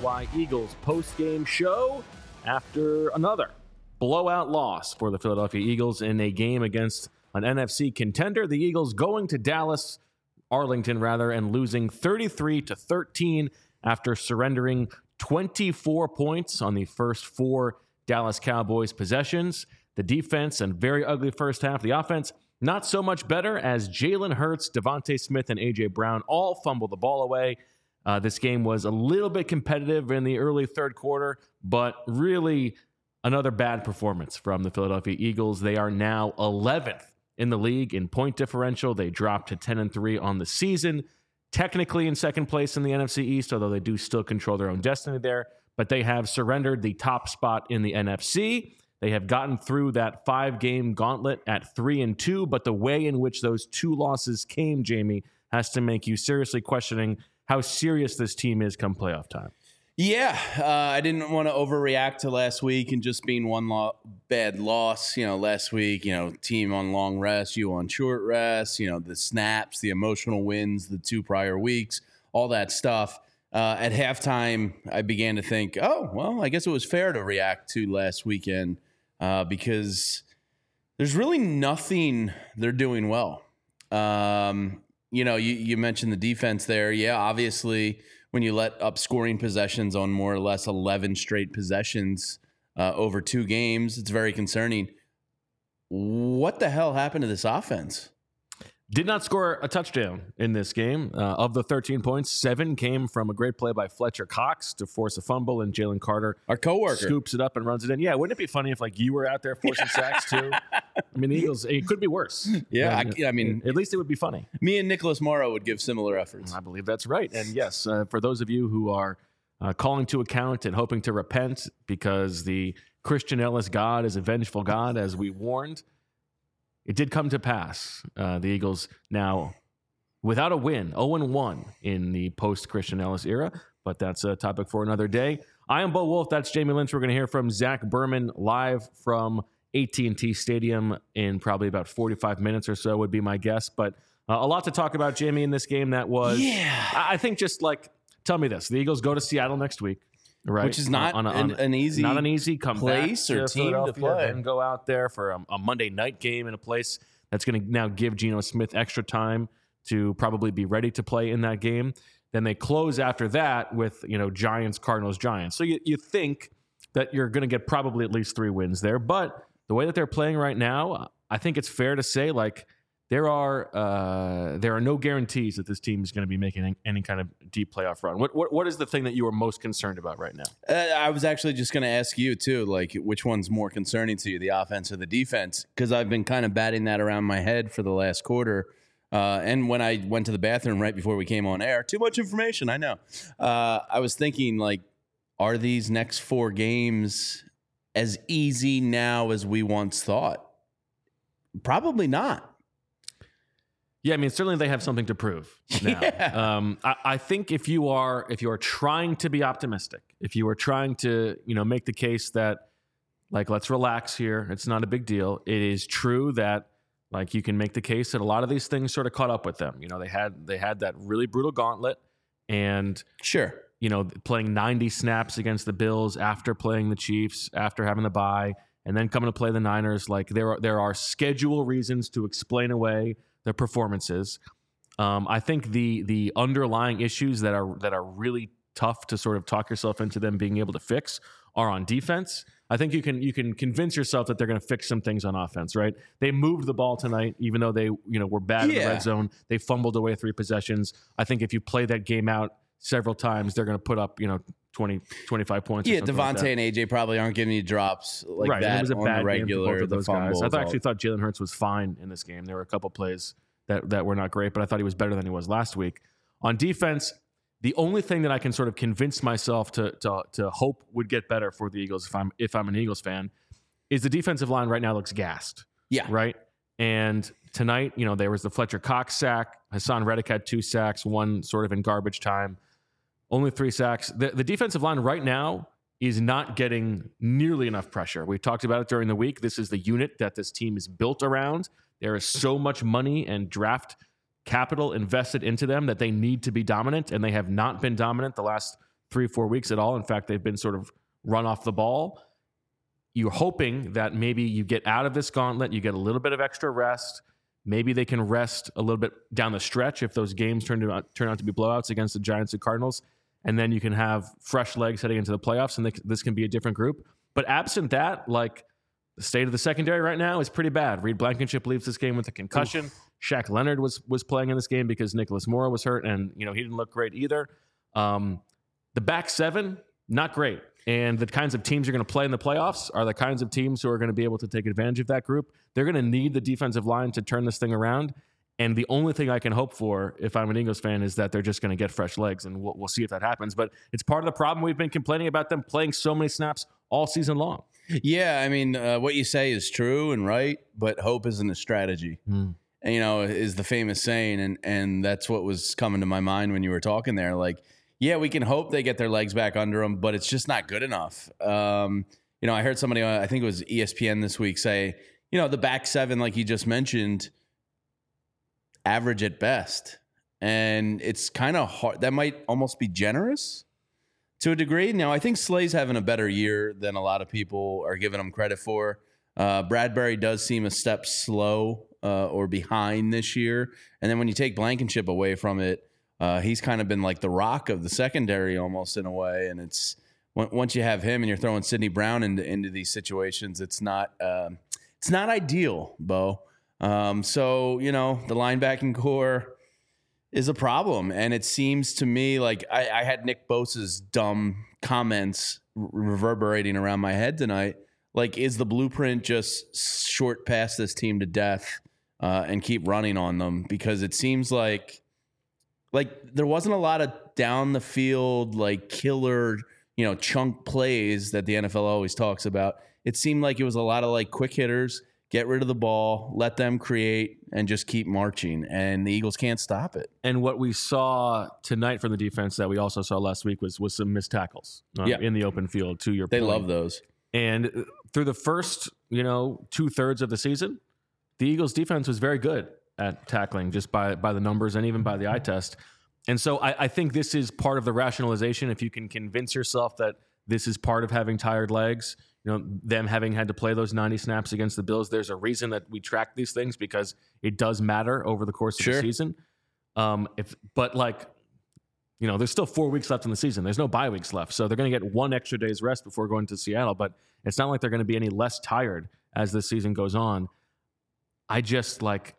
The Eagles post-game show after another blowout loss for the Philadelphia Eagles in a game against an NFC contender. The Eagles going to Dallas, Arlington rather, and losing 33 to 13 after surrendering 24 points on the first four Dallas Cowboys possessions. The defense and very ugly first half. The offense not so much better as Jalen Hurts, DeVonta Smith, and AJ Brown all fumble the ball away. Uh, this game was a little bit competitive in the early third quarter, but really another bad performance from the Philadelphia Eagles. They are now 11th in the league in point differential. They dropped to 10 and 3 on the season. Technically in second place in the NFC East, although they do still control their own destiny there, but they have surrendered the top spot in the NFC. They have gotten through that five game gauntlet at three and two, but the way in which those two losses came, Jamie, has to make you seriously questioning how serious this team is come playoff time. Yeah, uh, I didn't want to overreact to last week and just being one lo- bad loss. You know, last week, you know, team on long rest, you on short rest. You know, the snaps, the emotional wins, the two prior weeks, all that stuff. Uh, at halftime, I began to think, oh, well, I guess it was fair to react to last weekend uh, because there's really nothing they're doing well. Um, you know, you, you mentioned the defense there. Yeah, obviously, when you let up scoring possessions on more or less 11 straight possessions uh, over two games, it's very concerning. What the hell happened to this offense? Did not score a touchdown in this game. Uh, of the 13 points, seven came from a great play by Fletcher Cox to force a fumble, and Jalen Carter Our coworker. scoops it up and runs it in. Yeah, wouldn't it be funny if like you were out there forcing sacks too? I mean, the Eagles. It could be worse. Yeah, And, I- I mean- at least it would be funny. Me and Nicholas Morrow would give similar efforts. I believe that's right. And yes, uh, for those of you who are uh, calling to account and hoping to repent because the Christian Elliss God is a vengeful God, as we warned, it did come to pass. Uh, the Eagles now without a win, 0 1 in the post Christian Elliss era, but that's a topic for another day. I am Bo Wulf. That's Jamie Lynch. We're going to hear from Zach Berman live from AT&T Stadium in probably about 45 minutes or so would be my guess. But uh, a lot to talk about, Jamie, in this game that was. Yeah. I I think just like tell me this: the Eagles go to Seattle next week, right? Which is not On a- an- on- an easy not an easy come place or team to play. and go out there for a, a Monday night game in a place that's going to now give Geno Smith extra time to probably be ready to play in that game. Then they close after that with you know Giants, Cardinals, Giants. So you, you think that you're going to get probably at least three wins there, but the way that they're playing right now, I think it's fair to say like there are uh, there are no guarantees that this team is going to be making any, kind of deep playoff run. What, what what is the thing that you are most concerned about right now? Uh, I was actually just going to ask you too, like which one's more concerning to you, the offense or the defense? Because I've been kind of batting that around my head for the last quarter. Uh, and when I went to the bathroom right before we came on air, too much information, I know. Uh, I was thinking, like, are these next four games as easy now as we once thought? Probably not. Yeah, I mean, certainly they have something to prove now. Um, I, I think if you are if you are trying to be optimistic, if you are trying to you know make the case that like let's relax here, it's not a big deal. It is true that like you can make the case that a lot of these things sort of caught up with them. You know, they had they had that really brutal gauntlet, and Sure. you know, playing 90 snaps against the Bills after playing the Chiefs, after having the bye, and then coming to play the Niners. Like there are there are schedule reasons to explain away their performances. Um, I think the the underlying issues that are that are really tough to sort of talk yourself into them being able to fix are on defense. I think you can you can convince yourself that they're going to fix some things on offense, right? They moved the ball tonight, even though they you know were bad in the red zone. They fumbled away three possessions. I think if you play that game out several times, they're going to put up you know 20, 25 points. Yeah, something like DeVonta and AJ probably aren't giving you drops like right. that it was a on bad the game for regular. both of those guys. I thought, actually thought Jalen Hurts was fine in this game. There were a couple plays that that were not great, but I thought he was better than he was last week. On defense, the only thing that I can sort of convince myself to to to hope would get better for the Eagles if I'm if I'm an Eagles fan is the defensive line right now looks gassed. Yeah. Right. And tonight, you know, there was the Fletcher Cox sack. Haason Reddick had two sacks, one sort of in garbage time. Only three sacks. The, the defensive line right now is not getting nearly enough pressure. We've talked about it during the week. This is the unit that this team is built around. There is so much money and draft capital invested into them that they need to be dominant, and they have not been dominant the last three, four weeks at all. In fact, they've been sort of run off the ball. You're hoping that maybe you get out of this gauntlet, you get a little bit of extra rest. Maybe they can rest a little bit down the stretch if those games turn turn out to be blowouts against the Giants and Cardinals, and then you can have fresh legs heading into the playoffs, and this can be a different group. But absent that, like the state of the secondary right now is pretty bad. Reed Blankenship leaves this game with a concussion. Shaq Leonard was was playing in this game because Nicholas Morrow was hurt, and you know he didn't look great either. Um, the back seven, not great. And the kinds of teams you're going to play in the playoffs are the kinds of teams who are going to be able to take advantage of that group. They're going to need the defensive line to turn this thing around. And the only thing I can hope for, if I'm an Eagles fan, is that they're just going to get fresh legs, and we'll, we'll see if that happens. But it's part of the problem we've been complaining about them playing so many snaps all season long. Yeah, I mean, uh, what you say is true and right, but hope isn't a strategy. And, you know, is the famous saying, and and that's what was coming to my mind when you were talking there. Like, yeah, we can hope they get their legs back under them, but it's just not good enough. Um, you know, I heard somebody, uh, I think it was ESPN this week, say, you know, the back seven, like you just mentioned, average at best, and it's kind of hard. That might almost be generous to a degree. Now, I think Slay's having a better year than a lot of people are giving him credit for. Uh, Bradberry does seem a step slow uh, or behind this year. And then when you take Blankenship away from it, uh, he's kind of been like the rock of the secondary almost in a way. And it's once you have him and you're throwing Sydney Brown into, into these situations, it's not um, it's not ideal, Bo. Um, so you know the linebacking corps is a problem. And it seems to me like I, I had Nick Bosa's dumb comments reverberating around my head tonight. Like, is the blueprint just short pass this team to death uh, and keep running on them? Because it seems like like there wasn't a lot of down the field like killer you know chunk plays that the NFL always talks about. It seemed like it was a lot of like quick hitters, get rid of the ball, let them create, and just keep marching. And the Eagles can't stop it. And what we saw tonight from the defense that we also saw last week was was some missed tackles um, Yeah. in the open field. To your They point. love those. And uh, through the first, you know, two thirds of the season, the Eagles' defense was very good at tackling, just by by the numbers and even by the eye test. And so I, I think this is part of the rationalization. If you can convince yourself that this is part of having tired legs, you know, them having had to play those 90 snaps against the Bills, there's a reason that we track these things because it does matter over the course of Sure. the season. Um, if but like you know, there's still four weeks left in the season. There's no bye weeks left. So they're going to get one extra day's rest before going to Seattle. But it's not like they're going to be any less tired as the season goes on. I just like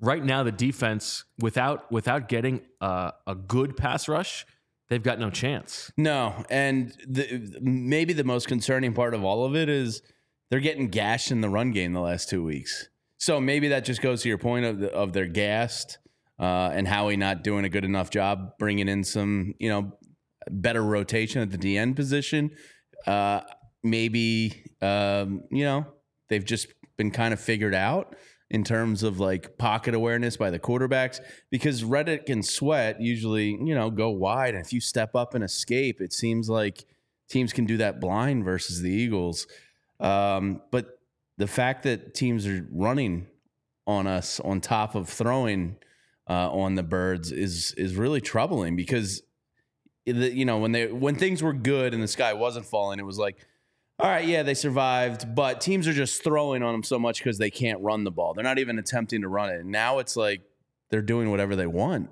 right now the defense without without getting a, a good pass rush, they've got no chance. No, and the, maybe the most concerning part of all of it is they're getting gashed in the run game the last two weeks. So maybe that just goes to your point of the, of their gassed uh, and Howie not doing a good enough job bringing in some you know better rotation at the DN position. Uh, maybe um, you know they've just been kind of figured out, in terms of like pocket awareness by the quarterbacks because Reddick and Sweat usually, you know, go wide. And if you step up and escape, it seems like teams can do that blind versus the Eagles. Um, but the fact that teams are running on us on top of throwing uh, on the birds is is really troubling because you know when they when things were good and the sky wasn't falling, it was like, all right, yeah, they survived, but teams are just throwing on them so much because they can't run the ball. They're not even attempting to run it. And Now it's like they're doing whatever they want.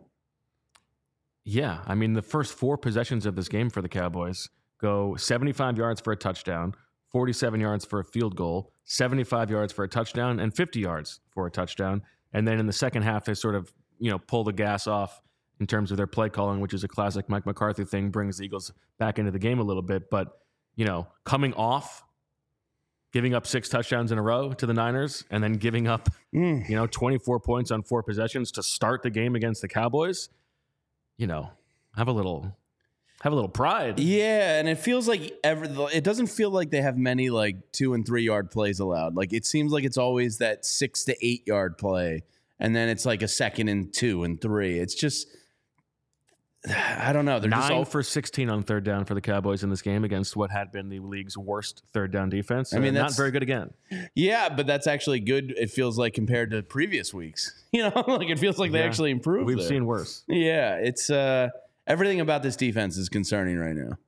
Yeah, I mean the first four possessions of this game for the Cowboys go 75 yards for a touchdown, 47 yards for a field goal, 75 yards for a touchdown, and 50 yards for a touchdown. And then in the second half, they sort of you know pull the gas off in terms of their play calling, which is a classic Mike McCarthy thing, brings the Eagles back into the game a little bit. But you know, coming off, giving up six touchdowns in a row to the Niners, and then giving up mm. you know 24 points on four possessions to start the game against the Cowboys. You know, have a little have a little pride. Yeah, and it feels like every it doesn't feel like they have many like two and three yard plays allowed. Like it seems like it's always that six to eight yard play, and then it's like a second and two and three. It's just I don't know. They're just all for 16 on third down for the Cowboys in this game against what had been the league's worst third down defense. I mean, not very good again. yeah, but that's actually good. It feels like compared to previous weeks. You know, like it feels like they Yeah. actually improved. We've there. seen worse. Yeah, it's uh everything about this defense is concerning right now.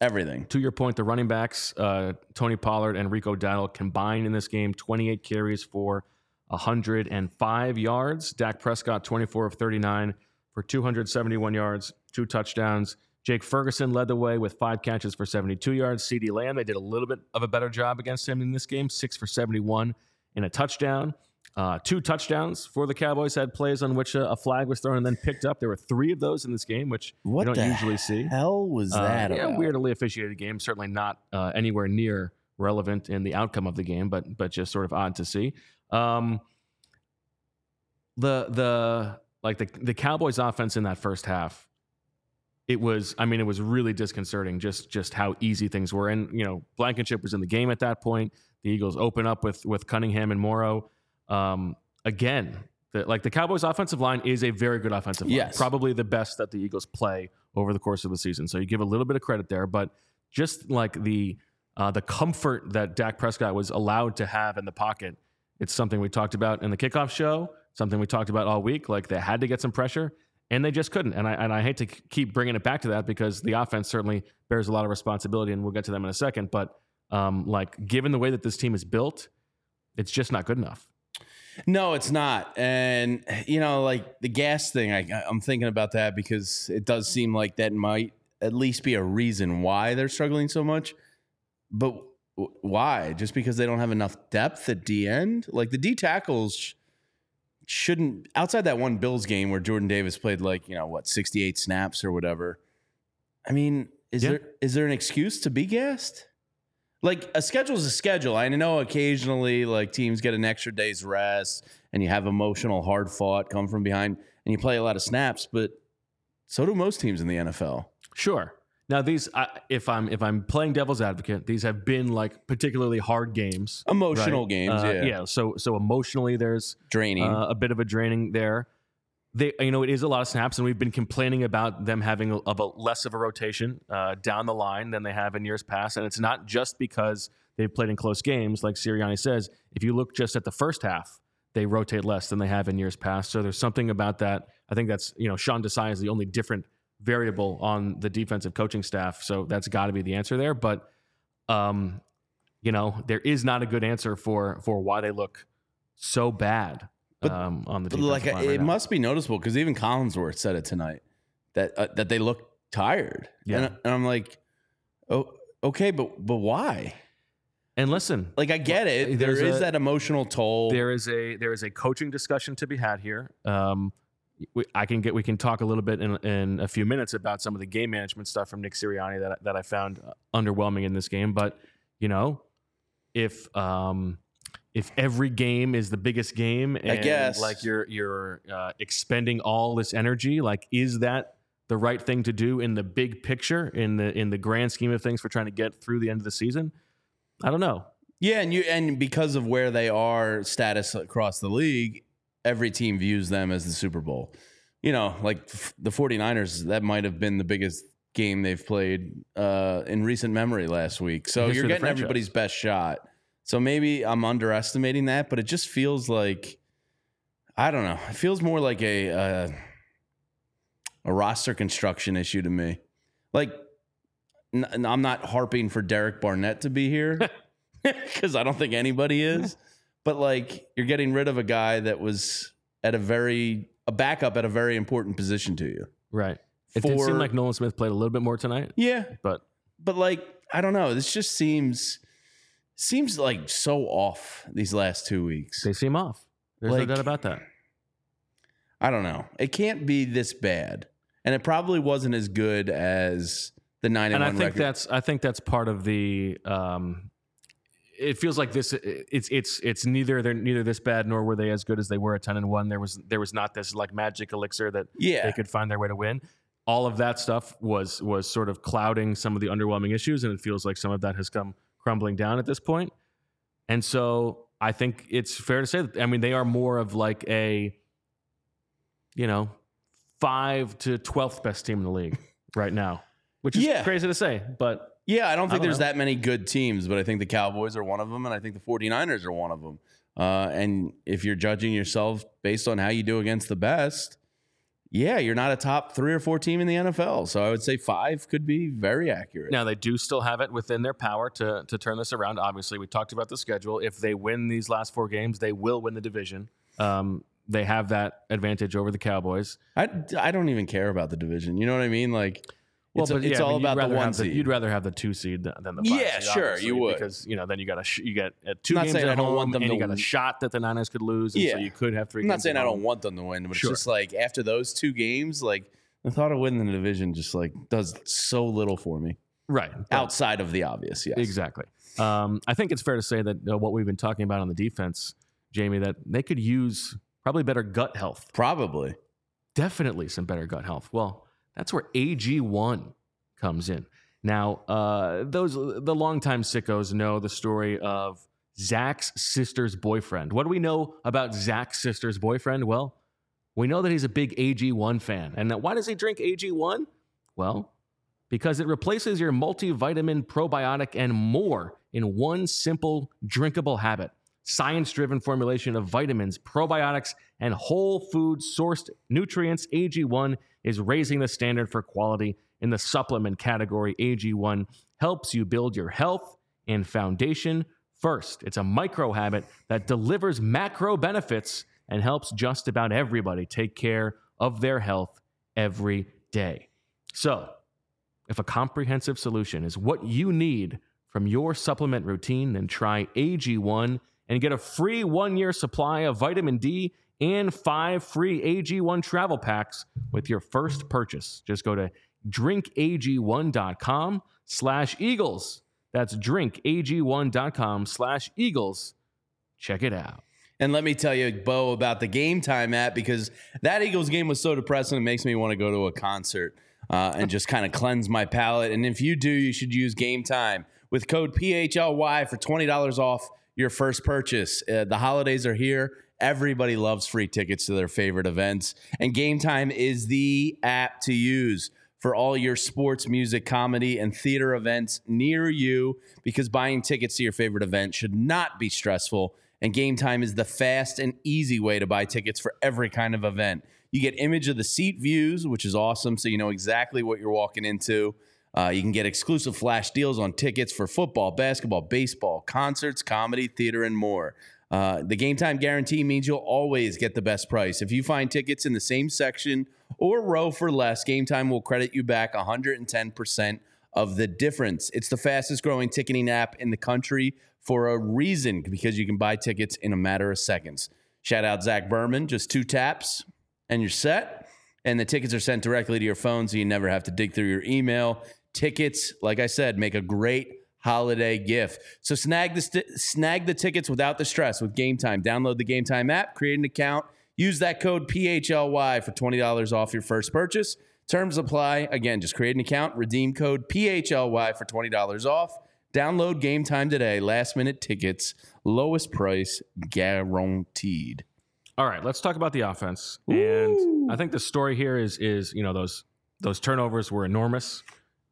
Everything. To your point, the running backs, uh, Tony Pollard and Rico Dowdle combined in this game 28 carries for 105 yards. Dak Prescott, 24 of 39 for 271 yards, two touchdowns. Jake Ferguson led the way with five catches for 72 yards. CeeDee Lamb, they did a little bit of a better job against him in this game, six for 71 and a touchdown. Uh, two touchdowns for the Cowboys had plays on which a, a flag was thrown and then picked up. There were three of those in this game, which What we don't usually see. hell was Uh, that? yeah, about? weirdly officiated game. Certainly not uh, anywhere near relevant in the outcome of the game, but but just sort of odd to see. Um, the the like the the Cowboys' offense in that first half, it was. I mean, it was really disconcerting. Just just how easy things were, and you know, Blankenship was in the game at that point. The Eagles open up with with Cunningham and Morrow. Um, again, the, like the Cowboys' offensive line is a very good offensive line. Yes. Probably the best that the Eagles play over the course of the season. So you give a little bit of credit there, but just like the uh, the comfort that Dak Prescott was allowed to have in the pocket, it's something we talked about in the kickoff show. Something we talked about all week. Like they had to get some pressure, and they just couldn't. And I and I hate to keep bringing it back to that because the offense certainly bears a lot of responsibility, and we'll get to them in a second. But um, like given the way that this team is built, it's just not good enough. No, it's not. And you know, like the gas thing, I, I'm thinking about that because it does seem like that might at least be a reason why they're struggling so much. But why? Just because they don't have enough depth at D end? Like the D tackles shouldn't outside that one Bills game where Jordan Davis played like, you know, what, 68 snaps or whatever. I mean, is Yeah. there is there an excuse to be gassed? like a schedule's a schedule. I know occasionally like teams get an extra day's rest and you have emotional hard fought come from behind and you play a lot of snaps, but so do most teams in the NFL. Sure. Now these, I, if I'm if I'm playing devil's advocate, these have been like particularly hard games, Emotional right? games, Uh, yeah. yeah. So so emotionally, there's Draining. uh, a bit of a draining there. They, you know, it is a lot of snaps, and we've been complaining about them having a, a less of a rotation uh, down the line than they have in years past. And it's not just because they've played in close games, like Sirianni says. If you look just at the first half, they rotate less than they have in years past. So there's something about that. I think that's you know Sean Desai is the only different variable on the defensive coaching staff. So that's got to be the answer there. But um, you know, there is not a good answer for for why they look so bad But- um, on the But like line it now. must be noticeable because even Collinsworth said it tonight that uh, that they look tired. Yeah. And, and I'm like, oh, okay, but but why? And listen, Like I get it. There's a- that emotional toll. there is a there is a coaching discussion to be had here. Um, we, I can get we can talk a little bit in, in a few minutes about some of the game management stuff from Nick Sirianni that that I found uh, underwhelming in this game. But you know, if um, if every game is the biggest game, and I guess. like you're you're uh, expending all this energy, like is that the right thing to do in the big picture, in the in the grand scheme of things for trying to get through the end of the season? I don't know. Yeah, and you and because of where they are status across the league, every team views them as the Super Bowl. You know, like the 49ers, that might have been the biggest game they've played uh, in recent memory last week. So you're getting everybody's best shot. So maybe I'm underestimating that, but it just feels like I don't know. It feels more like a uh, a roster construction issue to me. Like n- I'm not harping for Derek Barnett to be here because I don't think anybody is. But like you're getting rid of a guy that was at a very a backup at a very important position to you. Right. It did seem like Nolan Smith played a little bit more tonight, Yeah, but but like I don't know. This just seems seems like so off these last two weeks. they seem off. There's Like- no doubt about that. I don't know. It can't be this bad, and it probably wasn't as good as the nine And and, I think record. that's I think that's part of the. Um, it feels like this. It's it's it's neither they're neither this bad nor were they as good as they were at ten and one. There was there was not this like magic elixir that yeah. they could find their way to win. All of that stuff was was sort of clouding some of the underwhelming issues, and it feels like some of that has come crumbling down at this point. And so I think it's fair to say that I mean they are more of like a, you know, five to twelfth best team in the league right now, which is Yeah. crazy to say, but Yeah, I don't think don't there's know. that many good teams, but I think the Cowboys are one of them, and I think the 49ers are one of them. Uh, and if you're judging yourself based on how you do against the best, yeah, you're not a top three or four team in the NFL. So I would say five could be very accurate. Now they do still have it within their power to to turn this around. Obviously, we talked about the schedule. If they win these last four games, they will win the division. Um, they have that advantage over the Cowboys. I, I don't even care about the division. You know what I mean? Like, it's, but it's yeah, I all mean, about the one seed. You'd rather have the two seed than the five Yeah, seed, sure, you would. because you know then you got a sh- you get uh, two I'm not games saying at I don't home, want them and to you got a shot that the Niners could lose, and so Yeah. you could have three. I'm not saying I don't want them to win, but Sure. it's just like after those two games, like the thought of winning the division just like does so little for me right outside of the obvious. Yes, Exactly. Um, I think it's fair to say that uh, what we've been talking about on the defense, Jamie, that they could use probably better gut health. Probably. Definitely some better gut health. Well, that's where AG1 comes in. Now, uh, those the longtime sickos know the story of Zach's sister's boyfriend. What do we know about Zach's sister's boyfriend? Well, we know that he's a big AG1 fan. And that why does he drink AG1? Well, because it replaces your multivitamin, probiotic, and more in one simple drinkable habit. Science driven formulation of vitamins, probiotics, and whole food sourced nutrients. AG1 is raising the standard for quality in the supplement category. AG1 helps you build your health and foundation first. It's a micro habit that delivers macro benefits and helps just about everybody take care of their health every day. So, if a comprehensive solution is what you need from your supplement routine, then try AG1 and get a free one year supply of vitamin D and five free AG1 travel packs with your first purchase. Just go to drinkag1.com slash eagles. That's drinkag1.com slash eagles. Check it out. And let me tell you, Bo, about the game time app because that Eagles game was so depressing. It makes me want to go to a concert uh, and just kind of cleanse my palate. And if you do, you should use Game Time with code PHLY for twenty dollars off your first purchase. Uh, the holidays are here. Everybody loves free tickets to their favorite events, and Game Time is the app to use for all your sports, music, comedy, and theater events near you because buying tickets to your favorite event should not be stressful. And Game Time is the fast and easy way to buy tickets for every kind of event. You get image of the seat views, which is awesome, so you know exactly what you're walking into. Uh, you can get exclusive flash deals on tickets for football, basketball, baseball, concerts, comedy, theater, and more. Uh, the game time guarantee means you'll always get the best price. If you find tickets in the same section or row for less, Game Time will credit you back 110% of the difference. It's the fastest growing ticketing app in the country for a reason because you can buy tickets in a matter of seconds. Shout out Zach Berman, just two taps and you're set. And the tickets are sent directly to your phone so you never have to dig through your email. Tickets, like I said, make a great holiday gift. So snag the st- snag the tickets without the stress with Game Time. Download the Game Time app, create an account, use that code PHLY for $20 off your first purchase. Terms apply. Again, just create an account, redeem code PHLY for $20 off. Download game time today. Last minute tickets, lowest price guaranteed. All right, let's talk about the offense. And I think the story here is is you know those those turnovers were enormous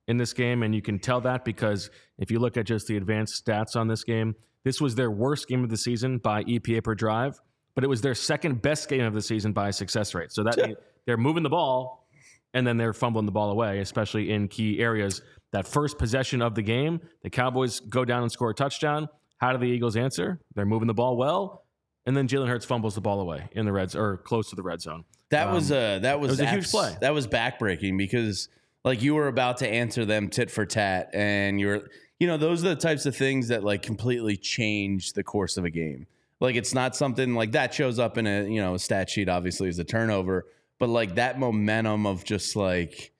in this game, and you can tell that because if you look at just the advanced stats on this game, this was their worst game of the season by EPA per drive, but it was their second best game of the season by success rate. So that means they're moving the ball and then they're fumbling the ball away, especially in key areas. That first possession of the game, the Cowboys go down and score a touchdown. How do the Eagles answer? They're moving the ball well, and then Jalen Hurts fumbles the ball away in the red or close to the red zone. That was um, a that was, was a huge play. That was backbreaking because like you were about to answer them tit for tat, and you're you know those are the types of things that like completely change the course of a game. Like it's not something like that shows up in a you know a stat sheet obviously as a turnover, but like that momentum of just like.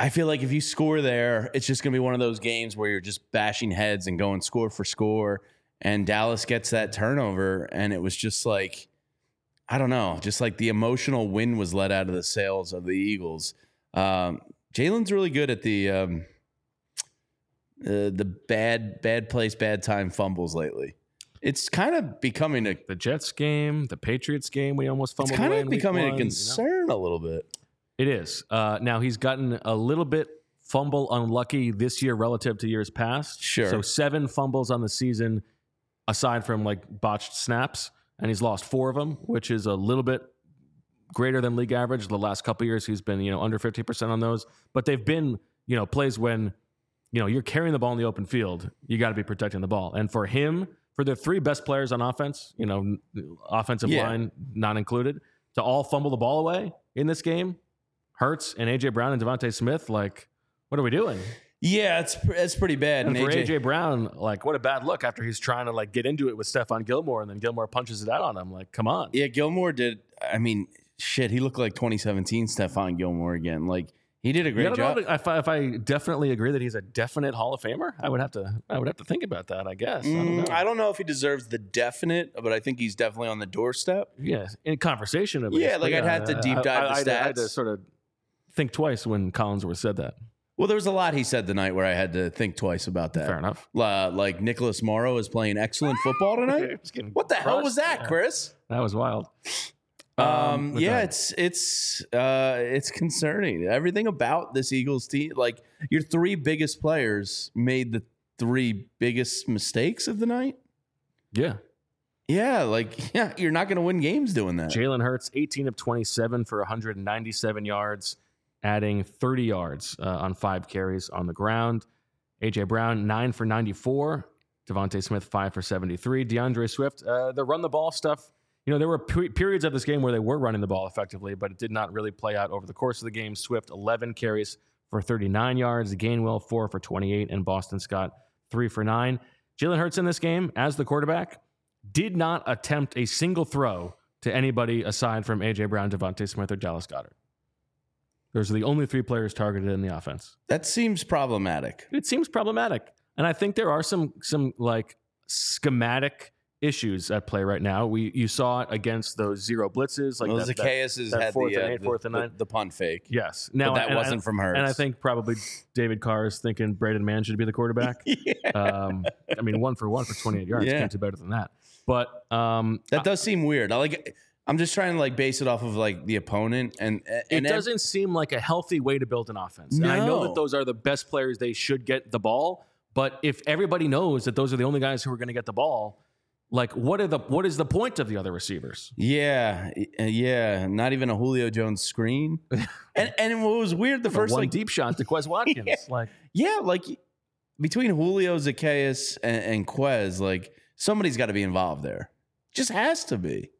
I feel like if you score there, it's just going to be one of those games where you're just bashing heads and going score for score. And Dallas gets that turnover, and it was just like, I don't know, just like the emotional wind was let out of the sails of the Eagles. Um, Jalen's really good at the um, uh, the bad bad place, bad time fumbles lately. It's kind of becoming a The Jets game, the Patriots game, we almost it's kind of becoming one, a you know? concern a little bit. It is. Uh, now he's gotten a little bit fumble unlucky this year relative to years past. Sure. So seven fumbles on the season, aside from like botched snaps, and he's lost four of them, which is a little bit greater than league average. The last couple years, he's been you know under fifty percent on those, but they've been you know plays when you know you're carrying the ball in the open field, you got to be protecting the ball, and for him. For the three best players on offense, you know, offensive Yeah. line not included, to all fumble the ball away in this game, Hurts and AJ Brown and DeVonta Smith, like, what are we doing? Yeah, it's it's pretty bad. And And for AJ, AJ Brown, like, what a bad look after he's trying to like get into it with Stephon Gilmore, and then Gilmore punches it out on him. Like, come on. yeah, Gilmore did. I mean, shit, he looked like 2017 Stephon Gilmore again. Like he did a great job. know if I, if I definitely agree that he's a definite Hall of Famer, I would have to I would have to think about that. I guess. I don't Mm, know. I don't know if he deserves the definite, but I think he's definitely on the doorstep. yeah, in conversation. At least. Yeah, like, I'd have to deep dive I, the I, I had to sort of think twice when Collinsworth said that. Well, there was a lot he said tonight where I had to think twice about that. Fair enough. Uh, like Nicholas Morrow is playing excellent football tonight. What the hell was that, Yeah. Cris? That was wild. Um, yeah, that. it's it's uh, it's concerning. Everything about this Eagles team, like your three biggest players, made the three biggest mistakes of the night. yeah. Yeah, like yeah, you're not going to win games doing that. Jalen Hurts, 18 of 27 for 197 yards, adding 30 yards uh, on five carries on the ground. AJ Brown, nine for 94. DeVonta Smith, five for 73. D'Andre Swift, uh, the run the ball stuff. You know, there were pe- periods of this game where they were running the ball effectively, but it did not really play out over the course of the game. Swift, 11 carries for 39 yards. Gainwell, four for 28. And Boston Scott, three for nine. Jalen Hurts in this game, as the quarterback, did not attempt a single throw to anybody aside from AJ Brown, DeVonta Smith, or Dallas Goedert. Those are the only three players targeted in the offense. That seems problematic. It seems problematic, and I think there are some some like schematic issues at play right now. We you saw it against those zero blitzes, like well, that, Zaccheaus that had fourth the, and uh, eight, the- fourth and the- nine. the punt fake. yes. Now that and- wasn't and- from her. and I think probably David Carr is thinking Braden Mann should be the quarterback. um, I mean, one for one for 28 yards. Yeah. Can't do better than that. But um, That does seem weird. I like. I'm just trying to like base it off of like the opponent, and it and ev- doesn't seem like a healthy way to build an offense. And I know that those are the best players they should get the ball, but if everybody knows that those are the only guys who are going to get the ball, like what are the what is the point of the other receivers? Yeah, uh, yeah. Not even a Julio Jones screen. and and what was weird, the first one like deep shot to Quez Watkins. Like yeah, like between Julio Zaccheaus and, and Quez, like somebody's got to be involved there. Just has to be.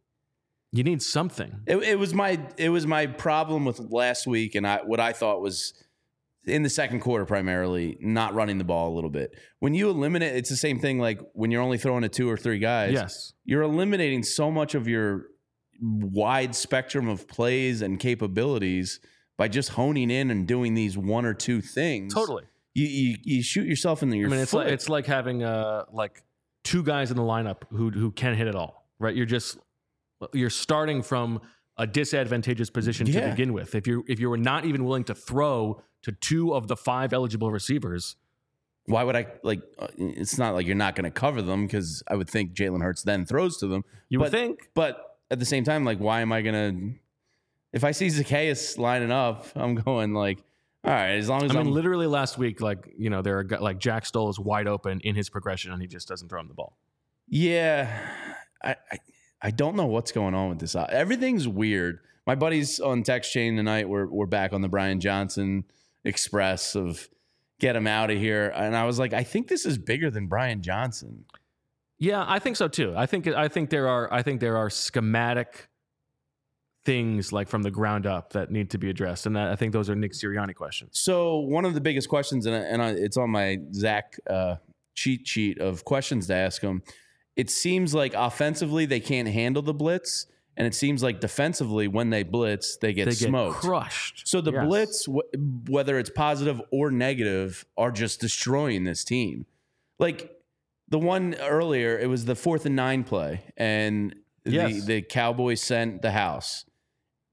you need something. It, it was my it was my problem with last week, and I what I thought was in the second quarter primarily not running the ball a little bit. When you eliminate, it's the same thing. Like when you're only throwing to two or three guys. Yes. you're eliminating so much of your wide spectrum of plays and capabilities by just honing in and doing these one or two things. Totally. You you, you shoot yourself in the your I mean, it's foot. like it's like having uh like two guys in the lineup who who can hit it all, right? You're just you're starting from a disadvantageous position to begin with. If you if you were not even willing to throw to two of the five eligible receivers, why would I like? uh, It's not like you're not going to cover them because I would think Jalen Hurts then throws to them. You would think. But at the same time, like, why am I going to? If I see Zaccheaus lining up, I'm going like, all right, as long as I I'm mean, literally last week, like you know, there are like Jack Stoll is wide open in his progression, and he just doesn't throw him the ball. Yeah, I, I I don't know what's going on with this. Everything's weird. My buddies on text chain tonight were we're back on the Brian Johnson express of get him out of here, and I was like, I think this is bigger than Brian Johnson. Yeah, I think so too. I think I think there are I think there are schematic things like from the ground up that need to be addressed, and I think those are Nick Sirianni questions. So one of the biggest questions, and, I- and I, it's on my Zach uh, cheat sheet of questions to ask him. It seems like offensively they can't handle the blitz, and it seems like defensively when they blitz they get They get smoked. crushed. So the Yes. blitz, w- whether it's positive or negative, are just destroying this team. Like the one earlier, it was the fourth and nine play, and Yes. the, the Cowboys sent the house.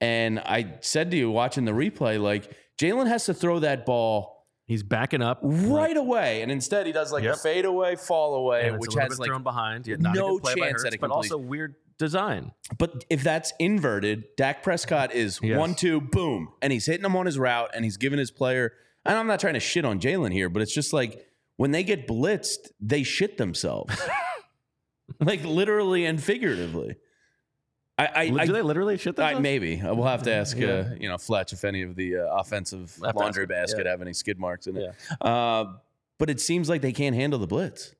And I said to you, watching the replay, like Jalen has to throw that ball He's backing up right away, and instead he does like Yep. a fade away, fall away, and which a has bit like thrown behind. Yeah, not a no good play by chance Hurts, at a but also weird design. But if that's inverted, Dak Prescott is Yes. one, two, boom, and he's hitting him on his route and he's giving his player. And I'm not trying to shit on Jalen here, but it's just like when they get blitzed, they shit themselves, like literally and figuratively. I, I, Do they literally shit I maybe we'll have to ask, Yeah. uh, you know, Fletch if any of the uh, offensive We'll laundry ask basket yeah. have any skid marks in it. Uh, but it seems like they can't handle the blitz.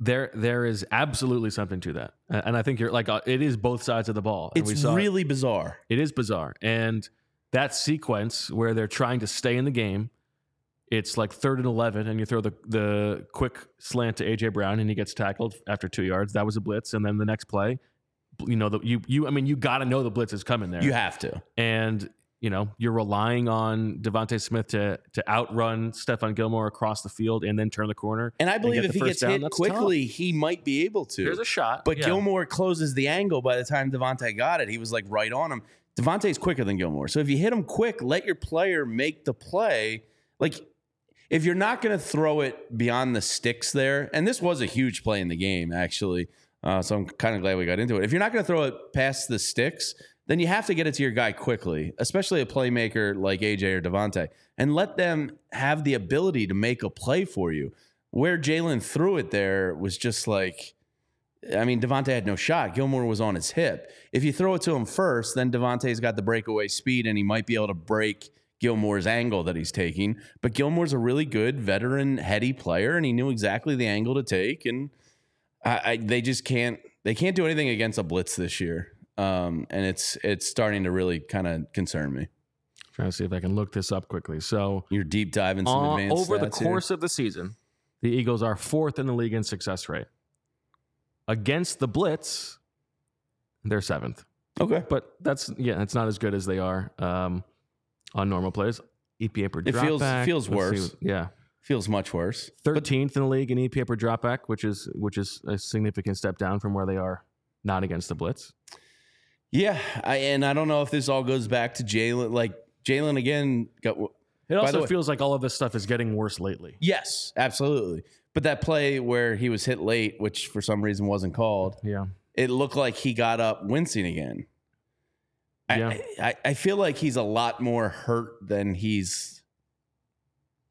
There, there is absolutely something to that, Uh, and I think you're like uh, it is both sides of the ball. and we It's saw it. really bizarre. It is bizarre. And that sequence where they're trying to stay in the game, it's like third and 11, and you throw the, the quick slant to A.J. Brown, and he gets tackled after two yards. That was a blitz. And then the next play, you know, the, you, you, I mean, you got to know the blitz is coming there. You have to. and, you know, you're relying on DeVonta Smith to, to outrun Stephon Gilmore across the field and then turn the corner. And I believe get if he gets down, hit quickly, he might be able to. There's a shot. But yeah. Gilmore closes the angle by the time DeVonta got it. He was like right on him. DeVonta's quicker than Gilmore. So if you hit him quick, let your player make the play. Like if you're not going to throw it beyond the sticks there, and this was a huge play in the game, actually. Uh, so I'm kind of glad we got into it. If you're not going to throw it past the sticks, then you have to get it to your guy quickly, especially a playmaker like AJ or DeVonta, and let them have the ability to make a play for you. Where Jalen threw it there was just like, I mean, DeVonta had no shot. Gilmore was on his hip. If you throw it to him first, then DeVonta's got the breakaway speed and he might be able to break Gilmore's angle that he's taking. But Gilmore's a really good veteran, heady player, and he knew exactly the angle to take. And I, I, they just can't they can't do anything against a blitz this year. Um, and it's it's starting to really kind of concern me. Trying to see if I can look this up quickly. So You're deep diving some Uh, advanced over the stats here. course of the season, the Eagles are fourth in the league in success rate. Against the blitz, they're seventh. Okay, But that's yeah, it's not as good as they are um, on normal plays. EPA per It feels- dropback, feels let's worse. what- yeah, feels much worse. thirteenth in the league in EPA per dropback, which is which is a significant step down from where they are not against the blitz. Yeah, I, and I don't know if this all goes back to Jalen. Like Jalen again got. It also way- feels like all of this stuff is getting worse lately. Yes, absolutely. But that play where he was hit late, which for some reason wasn't called, Yeah, it looked like he got up wincing again. I, Yeah. I, I feel like he's a lot more hurt than he's.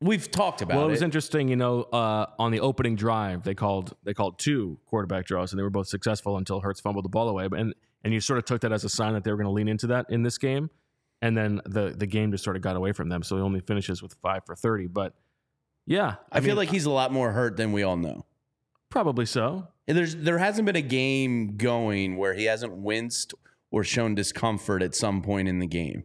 We've talked about it. well, it it. was interesting, you know, uh, on the opening drive, they called they called two quarterback draws, and they were both successful until Hurts fumbled the ball away. But and and you sort of took that as a sign that they were going to lean into that in this game, and then the the game just sort of got away from them. So he only finishes with five for thirty. But yeah, I, feel mean, like he's a lot more hurt than we all know. probably so. And There's there hasn't been a game going where he hasn't winced or shown discomfort at some point in the game.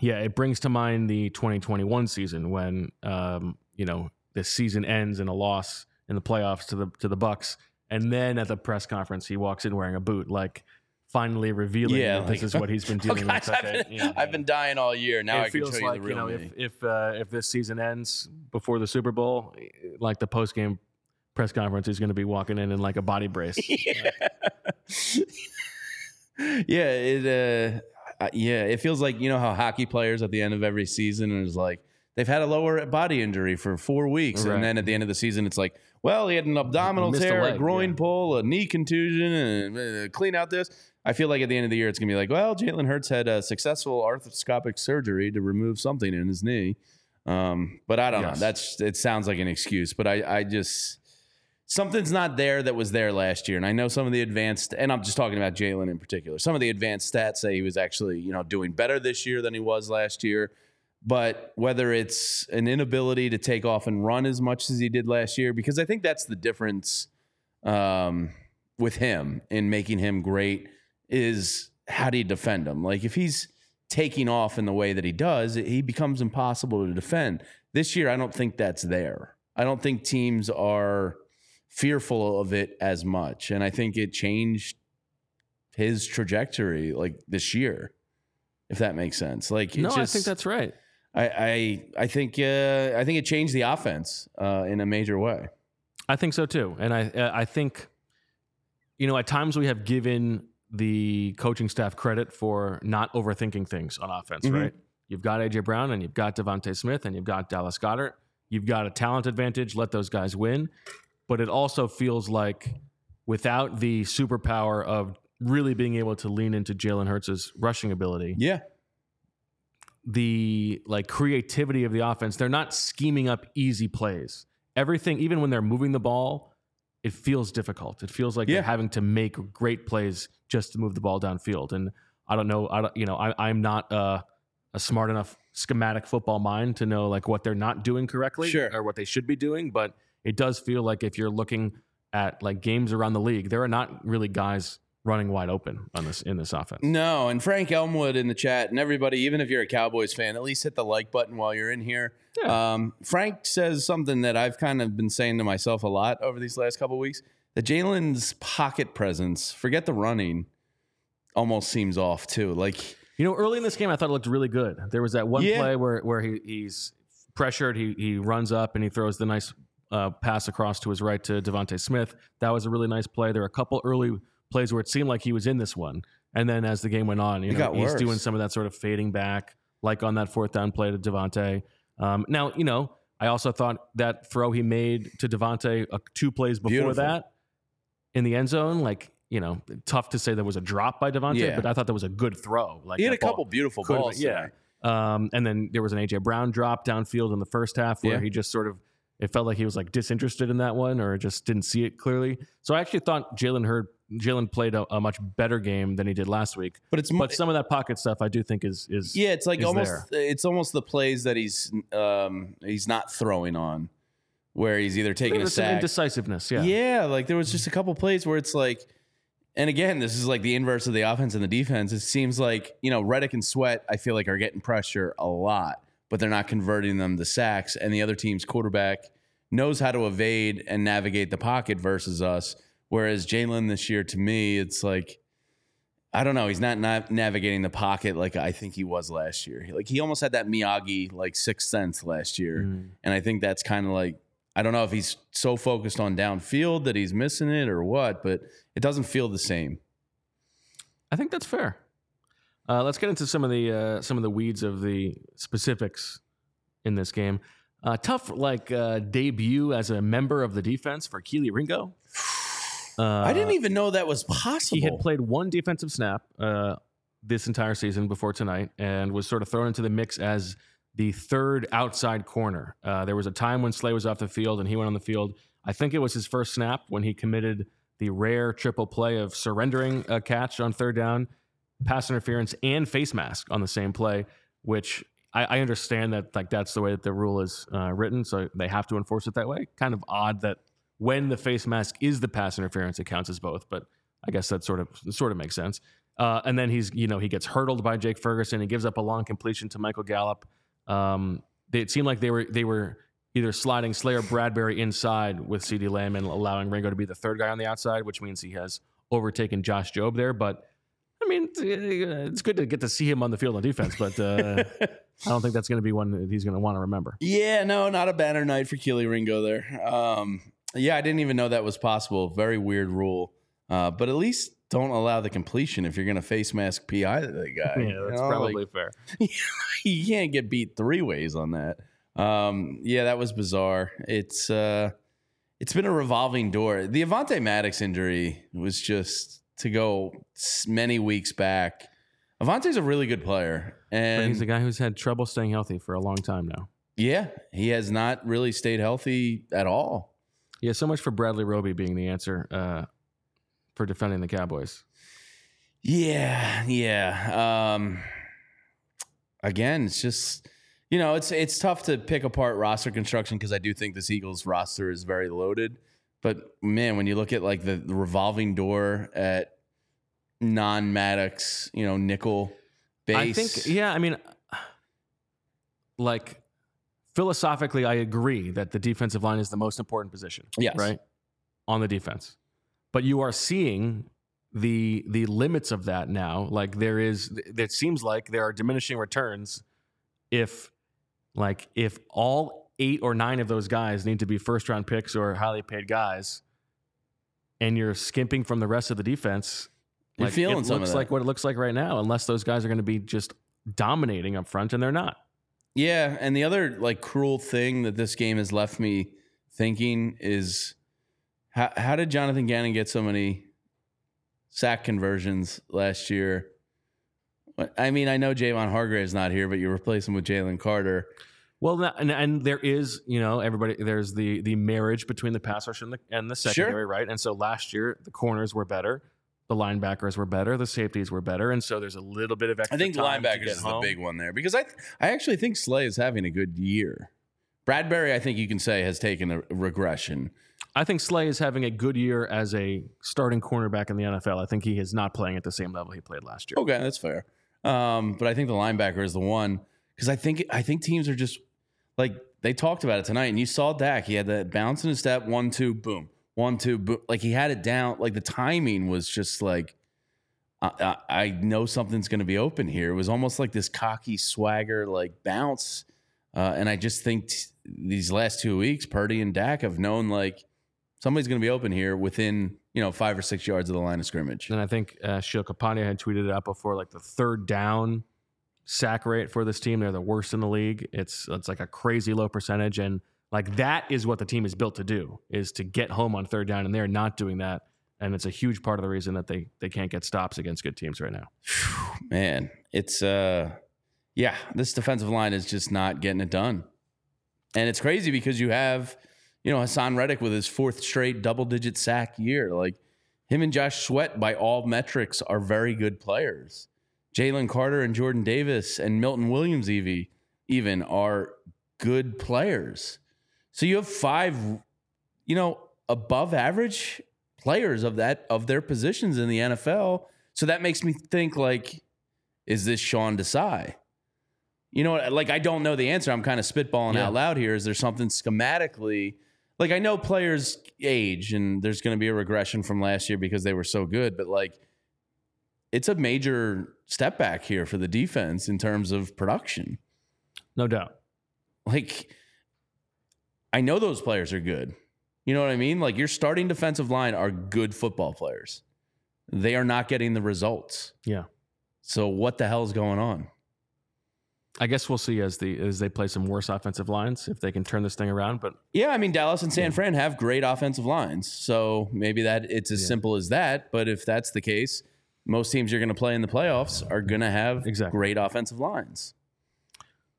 Yeah, it brings to mind the 2021 season when um, you know the season ends in a loss in the playoffs to the to the Bucs, and then at the press conference he walks in wearing a boot, like finally revealing Yeah, that this is what he's been Oh, dealing guys, with. I've, been, you know, I've been dying all year. Now it I can feels like you the you know me. if if uh, if this season ends before the Super Bowl, like the post game press conference, he's going to be walking in in like a body brace. yeah, it uh, uh, yeah, it feels like you know how hockey players at the end of every season is like they've had a lower body injury for four weeks, Right. and then at the end of the season, it's like, well, he had an abdominal missed a tear, a, groin yeah. pull, a knee contusion, and uh, clean out this. I feel like at the end of the year, it's gonna be like, well, Jalen Hurts had a successful arthroscopic surgery to remove something in his knee. Um, but I don't Yes. know. That's it sounds like an excuse, but I, I just something's not there that was there last year. And I know some of the advanced, and I'm just talking about Jalen in particular. Some of the advanced stats say he was actually, you know, doing better this year than he was last year. But whether it's an inability to take off and run as much as he did last year, because I think that's the difference um, with him in making him great is how do you defend him? Like if he's taking off in the way that he does, he becomes impossible to defend. This year, I don't think that's there. I don't think teams are fearful of it as much. And I think it changed his trajectory like this year, if that makes sense. Like, it No, I think that's right. I, I, I think, uh, I think it changed the offense uh, in a major way. I think so too, and I uh, I think you know at times we have given the coaching staff credit for not overthinking things on offense. Mhm. Right? You've got AJ Brown and you've got DeVonta Smith and you've got Dallas Goedert. You've got a talent advantage. Let those guys win. But it also feels like without the superpower of really being able to lean into Jalen Hurts' rushing ability, Yeah. the like creativity of the offense. They're not scheming up easy plays. Everything, even when they're moving the ball, it feels difficult. It feels like Yeah. they're having to make great plays just to move the ball downfield. And I don't know. I don't, you know, I, I'm not uh, a smart enough schematic football mind to know like what they're not doing correctly Sure. or what they should be doing. But it does feel like if you're looking at like games around the league, there are not really guys running wide open on this in this offense. No, and Frank Elmwood in the chat, and everybody, even if you're a Cowboys fan, at least hit the like button while you're in here. Um, Frank says something that I've kind of been saying to myself a lot over these last couple weeks. That Jalen's pocket presence, forget the running, almost seems off too. Like, You know, early in this game, I thought it looked really good. There was that one Yeah. play where where he, he's pressured, he he runs up and he throws the nice uh, pass across to his right to DeVonta Smith. That was a really nice play. There were a couple early plays where it seemed like he was in this one, and then as the game went on, you It know, he's worse. doing some of that sort of fading back, like on that fourth down play to DeVonta. Um, now, you know, I also thought that throw he made to DeVonta uh, two plays before Beautiful. that in the end zone, like. You know, tough to say there was a drop by DeVonta, Yeah. but I thought that was a good throw. Like he had a couple beautiful balls. been- yeah. Um, and then there was an AJ Brown drop downfield in the first half where Yeah. he just sort of it felt like he was like disinterested in that one or just didn't see it clearly. So I actually thought Jalen heard Jalen played a, a much better game than he did last week. But it's But some of that pocket stuff I do think is is Yeah, it's like almost there. it's almost the plays that he's um he's not throwing on, where he's either taking a sack. indecisiveness. Yeah. Yeah, like there was just a couple plays where it's like, and again, this is like the inverse of the offense and the defense. It seems like you know Reddick and Sweat, I feel like are getting pressure a lot, but they're not converting them to sacks, and the other team's quarterback knows how to evade and navigate the pocket versus us. Whereas Jalen this year, to me, it's like. I don't know. He's not, navigating the pocket like I think he was last year. Like he almost had that Miyagi like sixth sense last year, Mm. and I think that's kind of like I don't know if he's so focused on downfield that he's missing it or what, but it doesn't feel the same. I think that's fair. Uh, let's get into some of the uh, some of the weeds of the specifics in this game. Uh, tough like uh, debut as a member of the defense for Kelee Ringo. Uh, I didn't even know that was possible. He had played one defensive snap uh, this entire season before tonight and was sort of thrown into the mix as the third outside corner. Uh, there was a time when Slay was off the field and he went on the field. I think it was his first snap when he committed the rare triple play of surrendering a catch on third down, pass interference, and face mask on the same play, which I, I understand that like that's the way that the rule is uh, written, so they have to enforce it that way. Kind of odd that when the face mask is the pass interference, it counts as both. But I guess that sort of sort of makes sense. Uh, and then he's you know he gets hurdled by Jake Ferguson. He gives up a long completion to Michael Gallup. Um, they, it seemed like they were they were either sliding Slayer Bradberry inside with CeeDee Lamb and allowing Ringo to be the third guy on the outside, which means he has overtaken Josh Jobe there. But mean, it's good to get to see him on the field on defense, but uh, I don't think that's going to be one that he's going to want to remember. Yeah, no, not a banner night for Kelee Ringo there. Um, yeah, I didn't even know that was possible. Very weird rule. Uh, but at least don't allow the completion if you're going to face mask PI the guy. Yeah, You that's know, probably like, fair. you can't get beat three ways on that. Um, yeah, that was bizarre. It's uh, it's been a revolving door. The Avonte Maddox injury was just to go many weeks back. Avonte's a really good player, But and he's a guy who's had trouble staying healthy for a long time now. yeah, he has not really stayed healthy at all. Yeah, so much for Bradley Roby being the answer uh, for defending the Cowboys. Yeah, yeah. Um, again, it's just you know, it's it's tough to pick apart roster construction because I do think this Eagles roster is very loaded. But man, when you look at like the, the revolving door at non Maddox, you know, nickel base, I think, yeah, I mean, like philosophically, I agree that the defensive line is the most important position. Yes. Right? On the defense. But you are seeing the the limits of that now. Like there is it seems like there are diminishing returns if like if all eight or nine of those guys need to be first round picks or highly paid guys and you're skimping from the rest of the defense You're like, feeling it looks like what it looks like right now unless those guys are going to be just dominating up front and they're not Yeah, and the other like cruel thing that this game has left me thinking is how how did Jonathan Gannon get so many sack conversions last year? I mean, I know Javon Hargrave's not here, but you replace him with Jalen Carter. Well and, and there is you know everybody there's the the marriage between the pass rush and the, and the secondary right and so last year the corners were better the linebackers were better the safeties were better and so there's a little bit of extra I think time to linebackers get is the home. big one there because I I actually think Slay is having a good year. Bradberry, I think you can say, has taken a regression. I think Slay is having a good year as a starting cornerback in the NFL. I think he is not playing at the same level he played last year. Okay, that's fair. Um, but I think the linebacker is the one because I think I think teams are just like they talked about it tonight, and you saw Dak. He had that bounce in his step, one two, boom, one two, boom. Like he had it down. Like the timing was just like I, I, I know something's going to be open here. It was almost like this cocky swagger, like bounce. Uh, and I just think t- these last two weeks, Purdy and Dak have known like somebody's going to be open here within you know five or six yards of the line of scrimmage. And I think uh, Kapadia had tweeted it out before, like the third down sack rate for this team. They're the worst in the league. It's it's like a crazy low percentage, and like that is what the team is built to do: is to get home on third down, and they're not doing that. And it's a huge part of the reason that they they can't get stops against good teams right now. man, it's uh yeah, this defensive line is just not getting it done. And it's crazy because you have, you know, Haason Reddick with his fourth straight double digit sack year. Like him and Josh Sweat, by all metrics, are very good players. Jalen Carter and Jordan Davis and Milton Williams Evie even are good players. So you have five, you know, above average players of that of their positions in the NFL. So that makes me think like, is this Sean Desai? You know, like I don't know the answer. I'm kind of spitballing Yeah. out loud here. Is there something schematically? Like I know players age, and there's going to be a regression from last year because they were so good. But like, it's a major step back here for the defense in terms of production. No doubt. Like, I know those players are good. You know what I mean? Like your starting defensive line are good football players. They are not getting the results. Yeah. So what the hell is going on? I guess we'll see as the as they play some worse offensive lines if they can turn this thing around. But Yeah, I mean Dallas and San Fran have great offensive lines, so maybe that it's as Yeah. simple as that. But if that's the case, most teams you're going to play in the playoffs are going to have Exactly. great offensive lines.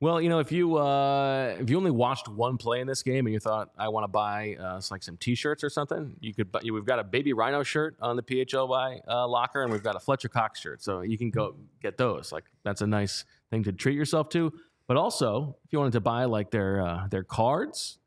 Well, you know, if you uh, if you only watched one play in this game and you thought I want to buy uh, like some T-shirts or something, you could. buy We've got a Baby Rhino shirt on the PHLY uh, locker, and we've got a Fletcher Cox shirt, so you can go get those. Like that's a nice thing to treat yourself to. But also, if you wanted to buy like their uh, their cards,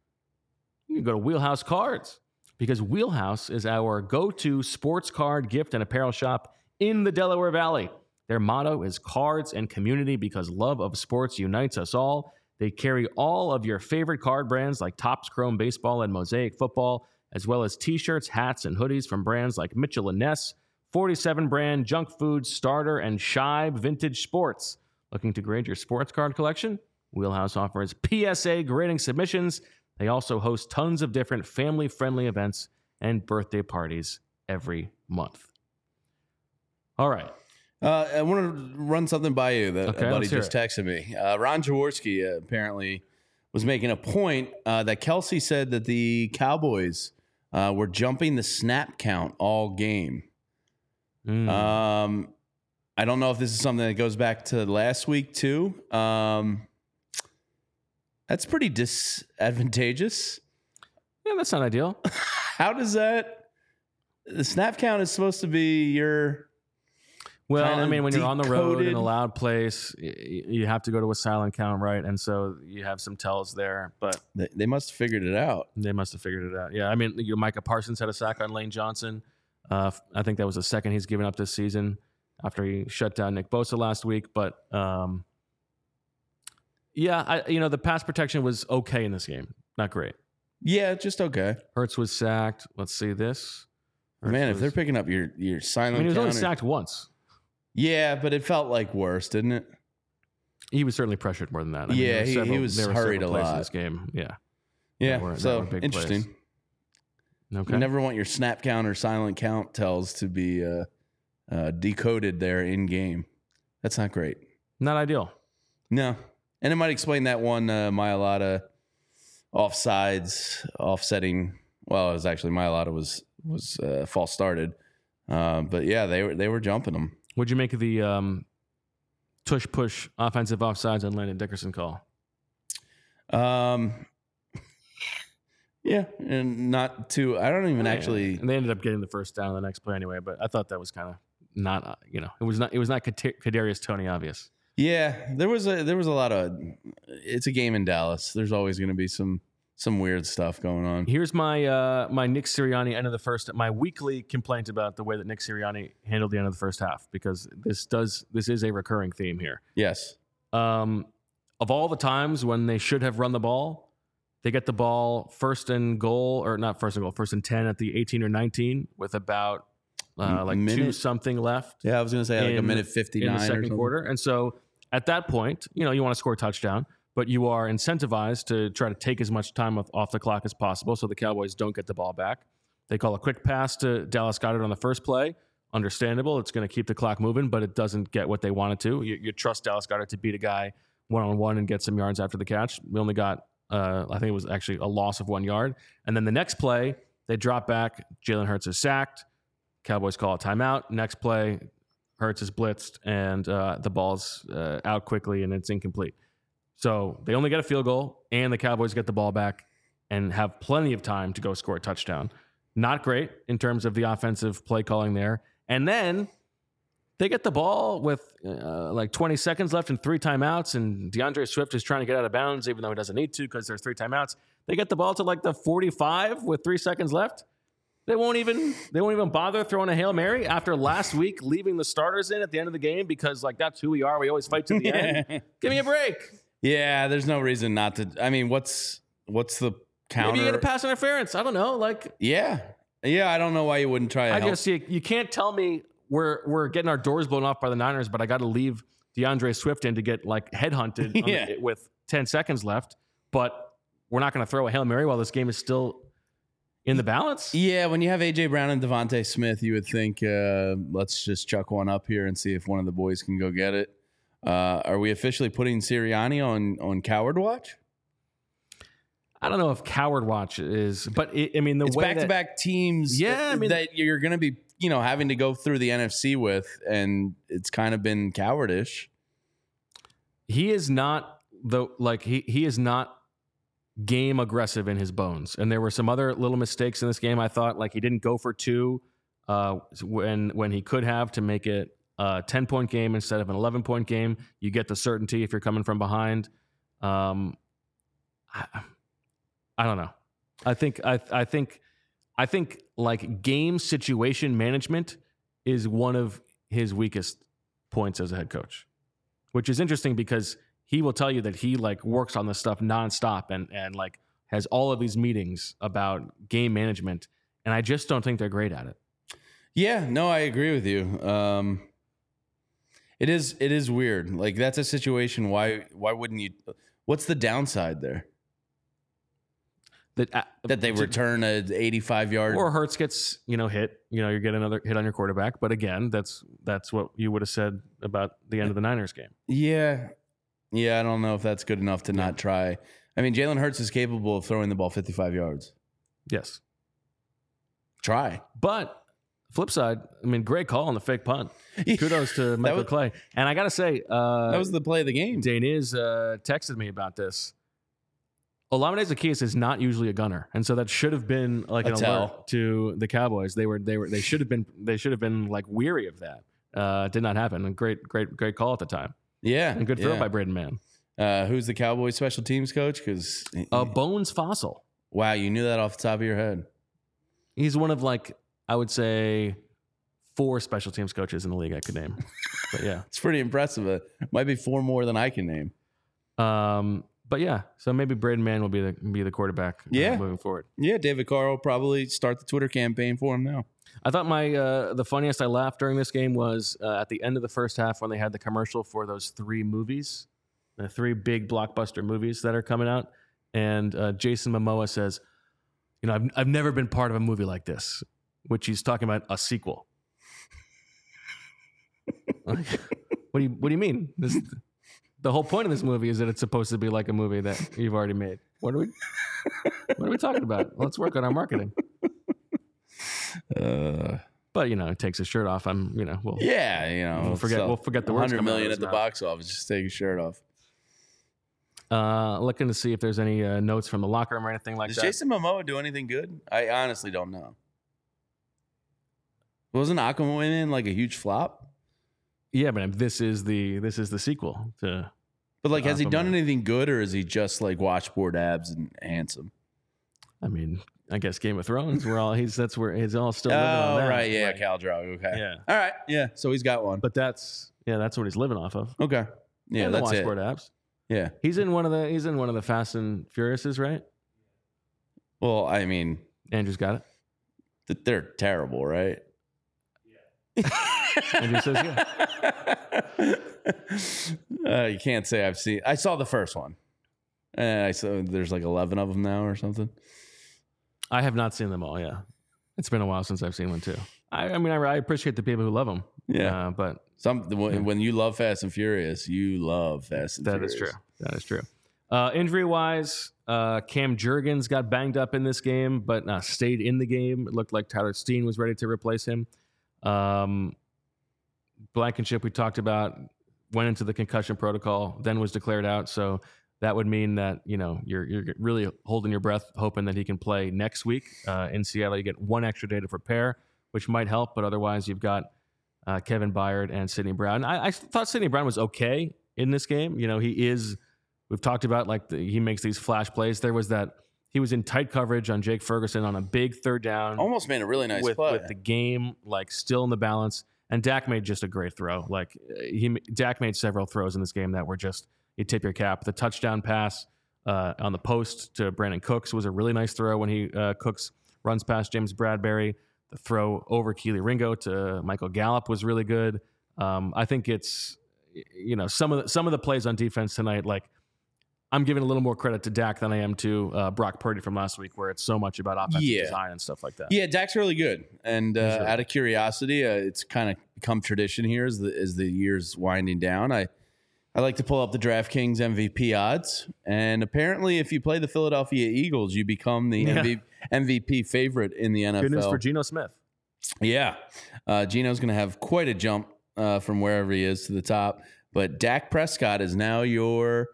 you can go to Wheelhouse Cards because Wheelhouse is our go-to sports card gift and apparel shop in the Delaware Valley. Their motto is cards and community because love of sports unites us all. They carry all of your favorite card brands like Topps Chrome Baseball and Mosaic Football, as well as t-shirts, hats, and hoodies from brands like Mitchell and Ness, 47 brand, Junk Food, Starter, and Shibe Vintage Sports. Looking to grade your sports card collection? Wheelhouse offers PSA grading submissions. They also host tons of different family friendly events and birthday parties every month. All right. Uh, I want to run something by you that Okay, a buddy just texted me. Uh, Ron Jaworski uh, apparently was making a point uh, that Kelce said that the Cowboys uh, were jumping the snap count all game. Mm. Um, I don't know if this is something that goes back to last week too. Um, that's pretty disadvantageous. yeah, that's not ideal. How does that? The snap count is supposed to be your. Well, I mean, when you're on the road in a loud place, you have to go to a silent count, right? And so you have some tells there, but They, they must have figured it out. they must have figured it out. Yeah, I mean, you know, Micah Parsons had a sack on Lane Johnson. Uh, I think that was the second he's given up this season after he shut down Nick Bosa last week. But um, yeah, I, you know, the pass protection was okay in this game, not great. Yeah, just okay. Hurts was sacked. Let's see this. Hurts Man, if they're picking up your your I silent mean, he was only sacked once. Yeah, but it felt like worse, didn't it? He was certainly pressured more than that. I mean, Yeah, were he- he was there hurried a plays in this game. Yeah. Yeah. were- so interesting. plays. Okay. You never want your snap count or silent count tells to be uh, uh, decoded there in game. That's not great. Not ideal. No, and it might explain that one uh, Mailata offsides offsetting. Well, it was actually Mailata was was uh, false started, uh, but yeah, they were they were jumping them. What'd you make of the um, tush push offensive offsides on Landon Dickerson call? Um, yeah, and not too. I don't even actually. And they ended up getting the first down on the next play anyway. But I thought that was kind of not, uh, you know, it was not, it was not Kadarius Toney obvious. Yeah, there was a there was a lot of. It's a game in Dallas. There's always going to be some some weird stuff going on. Here's my uh, my Nick Sirianni end of the first, my weekly complaint about the way that Nick Sirianni handled the end of the first half because this does this is a recurring theme here. Yes. Um, of all the times when they should have run the ball, they get the ball first and goal, or not first and goal, first and 10 at the 18 or 19 with about uh, like two minute? something left Yeah, I was going to say like a minute fifty in the second quarter. And so at that point, you know, you want to score a touchdown, but you are incentivized to try to take as much time off, the clock as possible so the Cowboys don't get the ball back. They call a quick pass to Dallas Goedert on the first play. Understandable. It's going to keep the clock moving, but it doesn't get what they wanted to. You, you trust Dallas Goedert to beat a guy one on one and get some yards after the catch. We only got, uh, I think it was actually a loss of one yard. And then the next play, they drop back. Jalen Hurts is sacked. Cowboys call a timeout. Next play, Hurts is blitzed and uh, the ball's uh, out quickly and it's incomplete. So they only get a field goal and the Cowboys get the ball back and have plenty of time to go score a touchdown. Not great in terms of the offensive play calling there. And then they get the ball with uh, like 20 seconds left and three timeouts, and D'Andre Swift is trying to get out of bounds, even though he doesn't need to because there's three timeouts. They get the ball to like the 45 with three seconds left. They won't even they won't even bother throwing a hail mary after last week leaving the starters in at the end of the game because like that's who we are. We always fight to the end. Give me a break. Yeah, there's no reason not to. I mean, what's what's the counter? Maybe you get a pass interference. I don't know. Like Yeah, yeah. I don't know why you wouldn't try. I help. just you, you can't tell me we're we're getting our doors blown off by the Niners, but I got to leave D'Andre Swift in to get like headhunted on the- with 10 seconds left. But we're not going to throw a hail mary while this game is still in the balance. Yeah, when you have AJ Brown and DeVonta Smith, you would think, uh, let's just chuck one up here and see if one of the boys can go get it. Uh, are we officially putting Sirianni on on coward watch? I don't know if coward watch is, but it, I mean the It's way back to back teams. Yeah, I mean- that you're going to be, you know, having to go through the NFC with, and it's kind of been cowardish. he is not the like he he is not game aggressive in his bones. And there were some other little mistakes in this game. I thought like he didn't go for two uh, when when he could have to make it a ten point game instead of an eleven point game. You get the certainty if you're coming from behind. Um, I, I don't know. I think I I think I think like game situation management is one of his weakest points as a head coach which is interesting because he will tell you that he like works on this stuff nonstop and and like has all of these meetings about game management, and I just don't think they're great at it. Yeah, no, I agree with you. Um, it is it is weird. Like that's a situation. Why why wouldn't you? What's the downside there? That uh, That they to- return a 85 yard. or Hurts gets you know hit. You know you get another hit on your quarterback. But again, that's that's what you would have said about the end of the Niners game. yeah, yeah. I don't know if that's good enough to not try. I mean, Jalen Hurts is capable of throwing the ball 55 yards. Yes. Try. But flip side, I mean, great call on the fake punt. Kudos to Michael was- Clay. And I got to say, uh, That was the play of the game. Daniz uh, texted me about this. Olamide Zaccheaus is not usually a gunner, and so that should have been like an alert to the Cowboys. They were they were they should have been they should have been like weary of that. Uh, did not happen. And great great great call at the time, Yeah. and good throw yeah. by Braden Mann. Uh, who's the Cowboys special teams coach? Because Uh, Bones Fassel. wow, you knew that off the top of your head. He's one of like I would say four special teams coaches in the league I could name. but yeah, It's pretty impressive. It might be four more than I can name. um, but yeah. So maybe Braden Mann will be the be the quarterback. uh, Yeah. moving forward. Yeah, David Carr will probably start the Twitter campaign for him now. I thought my uh, the funniest I laughed during this game was uh, at the end of the first half when they had the commercial for those three movies, the three big blockbuster movies that are coming out, and uh, Jason Momoa says, "You know, I've I've never been part of a movie like this," which he's talking about a sequel. Like, what do you What do you mean? This, the whole point of this movie is that it's supposed to be like a movie that you've already made. What are we? What are we talking about? Let's work on our marketing. Uh, But you know, it takes his shirt off. I'm, you know, we'll yeah, you know, We'll forget- we'll forget the words 100 coming out of at the mouth. box office. Just take his shirt off. uh, looking to see if there's any uh, notes from the locker room or anything like Does that. Jason Momoa do anything good? I honestly don't know. Wasn't Aquaman like a huge flop? yeah, but this is the this is the sequel to. But like, has he done anything good, or is he just like washboard abs and handsome? I mean, I guess Game of Thrones. Where all he's that's where he's all still Oh, living on oh, that. right, yeah, Like, Khal Drogo. Okay, Yeah. all right, yeah. So he's got one. But that's yeah, that's what he's living off of. okay, yeah, And the that's it. washboard apps. Yeah. He's in one of the he's in one of the Fast and Furiouses, right? Well, I mean, Andrew's got it. they're terrible, right? Andrew says yeah. uh, you can't say I've seen. I saw the first one. Uh, I saw there's like eleven of them now or something. I have not seen them all. Yeah, it's been a while since I've seen one too. I, I mean, I, I appreciate the people who love them. Yeah. uh, but Some when, Yeah. when you love Fast and Furious, you love Fast and That Furious. is true. That is true. Uh, injury wise, uh, Cam Jurgens got banged up in this game, but uh, stayed in the game. It looked like Tyler Steen was ready to replace him. Um, Blankenship, we talked about, went into the concussion protocol, then was declared out. So that would mean that you know you're you're really holding your breath, hoping that he can play next week uh, in Seattle. You get one extra day to prepare, which might help, but otherwise you've got uh, Kevin Byard and Sydney Brown. I, I thought Sydney Brown was okay in this game. You know, he is. We've talked about like the, he makes these flash plays. There was that he was in tight coverage on Jake Ferguson on a big third down Almost made a really nice with play. with the game like still in the balance. And Dak made just a great throw. Like he Dak made several throws in this game that were just you tip your cap. The touchdown pass uh, on the post to Brandin Cooks was a really nice throw when he uh, Cooks runs past James Bradberry. The throw over Kelee Ringo to Michael Gallup was really good. Um, I think it's you know some of the, some of the plays on defense tonight like. I'm giving a little more credit to Dak than I am to uh, Brock Purdy from last week, where it's so much about offensive Yeah. design and stuff like that. Yeah, Dak's really good. And uh, really out of curiosity, uh, it's kind of become tradition here as the as the years winding down. I I like to pull up the DraftKings MVP odds, and apparently, if you play the Philadelphia Eagles, you become the Yeah. MV, MVP favorite in the NFL. Good news for Geno Smith. Yeah. Uh, Geno's going to have quite a jump uh, from wherever he is to the top. But Dak Prescott is now your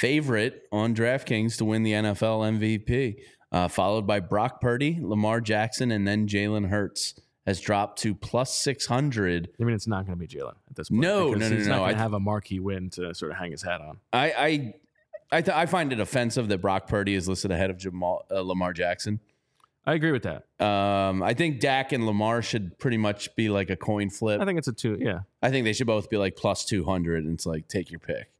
favorite on DraftKings to win the NFL MVP, uh, followed by Brock Purdy, Lamar Jackson, and then Jalen Hurts has dropped to plus 600. I mean, it's not going to be Jalen at this point. No, because no, no, he's no, not going I- to have a marquee win to sort of hang his hat on. I I I, th- I find it offensive that Brock Purdy is listed ahead of Jamal, uh, Lamar Jackson. I agree with that. Um, I think Dak and Lamar should pretty much be like a coin flip. I think it's a two. Yeah, I think they should both be like plus 200 and it's like take your pick.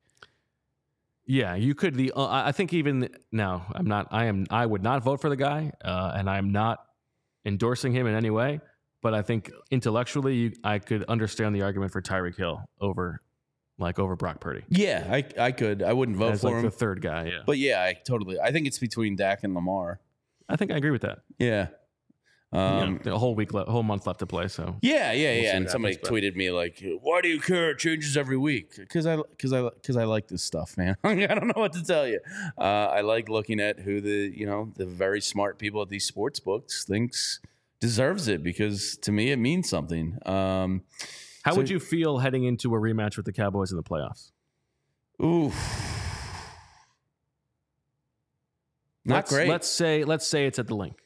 Yeah. You could. The uh, I think even now, I'm not. I am. I would not vote for the guy, uh, and I'm not endorsing him in any way. But I think intellectually, you, I could understand the argument for Tyreek Hill over, like over Brock Purdy Yeah, I I could. I wouldn't vote as for like him. the third guy. Yeah, but yeah, I totally. I think it's between Dak and Lamar. I think I agree with that. Yeah. Um, know, a whole week, le- whole month left to play. So Yeah, yeah, yeah. and somebody happens, but- tweeted me like, "Why do you care? It changes every week." Because I, because I, because I like this stuff, man. I don't know what to tell you. Uh, I like looking at who the, you know, the very smart people at these sports books thinks deserves it because to me it means something. Um, how So- would you feel heading into a rematch with the Cowboys in the playoffs? ooh, not let's, great. Let's say let's say it's at the Linc.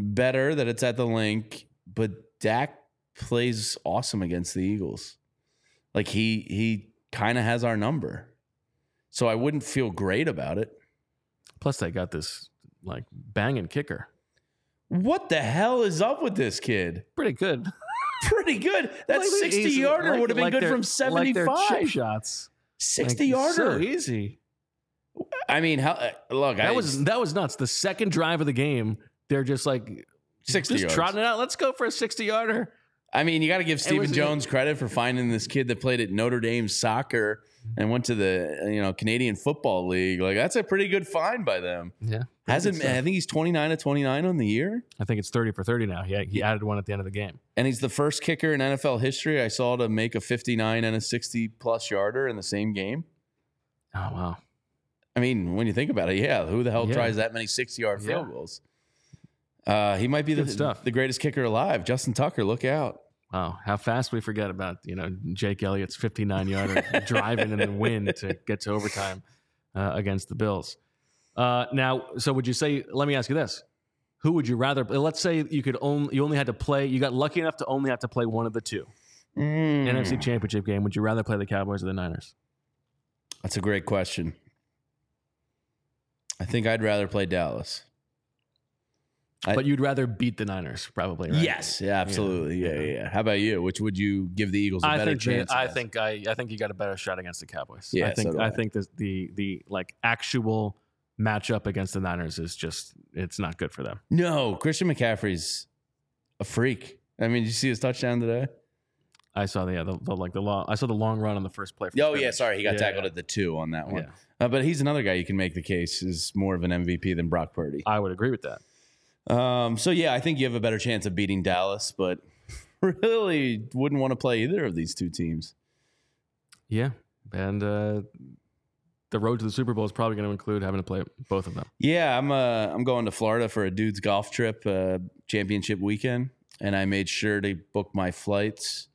Better that it's at the Linc, but Dak plays awesome against the Eagles. Like he he kind of has our number. So I wouldn't feel great about it. Plus, they got this like banging kicker. What the hell is up with this kid? Pretty good. Pretty good. That Like, 60 easy- yarder like- would have been like good their- from Like 75. chip shots. 60 Like, yarder. So easy. I mean, how, uh, look, That I, was that was nuts. The second drive of the game, they're just like 60 just yards. trotting it out. Let's go for a sixty yarder. I mean, you got to give Stephen was- Jones credit for finding this kid that played at Notre Dame soccer and went to the uh, you know Canadian Football League. Like that's a pretty good find by them. Yeah, Hasn't I think he's 29 to 29 on the year, I think it's thirty for thirty now. Yeah, he added one at the end of the game. and he's the first kicker in NFL history I saw to make a 59 and a 60 plus yarder in the same game. Oh wow. I mean, when you think about it, yeah, who the hell Yeah. tries that many 60 yard Yeah. field goals? Uh, he might be the, stuff. the greatest kicker alive. Justin Tucker, look out. Wow, how fast we forget about you know Jake Elliott's 59 yarder driving in the wind to get to overtime uh, against the Bills. Uh, now, so would you say? Let me ask you this: Who would you rather? Let's say you could only you only had to play. You got lucky enough to only have to play one of the two Mm. NFC Championship game. Would you rather play the Cowboys or the Niners? That's a great question. I think I'd rather play Dallas. I- but you'd rather beat the Niners, probably. Right? Yes, yeah, absolutely. Yeah, yeah, yeah. How about you? Which would you give the Eagles a I better think chance? the, I think I I think you got a better shot against the Cowboys. Yeah, I think so I I. think the the the like actual matchup against the Niners is just it's not good for them. No, Christian McCaffrey's a freak. I mean, did you see his touchdown today? I saw the, yeah, the, the like the long I saw the long run on the first play. from Oh yeah, sorry, he got Yeah, tackled yeah. at the two on that one. Yeah. Uh, but he's another guy you can make the case is more of an MVP than Brock Purdy. I would agree with that. Um, so yeah, I think you have a better chance of beating Dallas, but really wouldn't want to play either of these two teams. Yeah, and uh, the road to the Super Bowl is probably going to include having to play both of them. Yeah, I'm uh I'm going to Florida for a dude's golf trip, uh, championship weekend, and I made sure to book my flights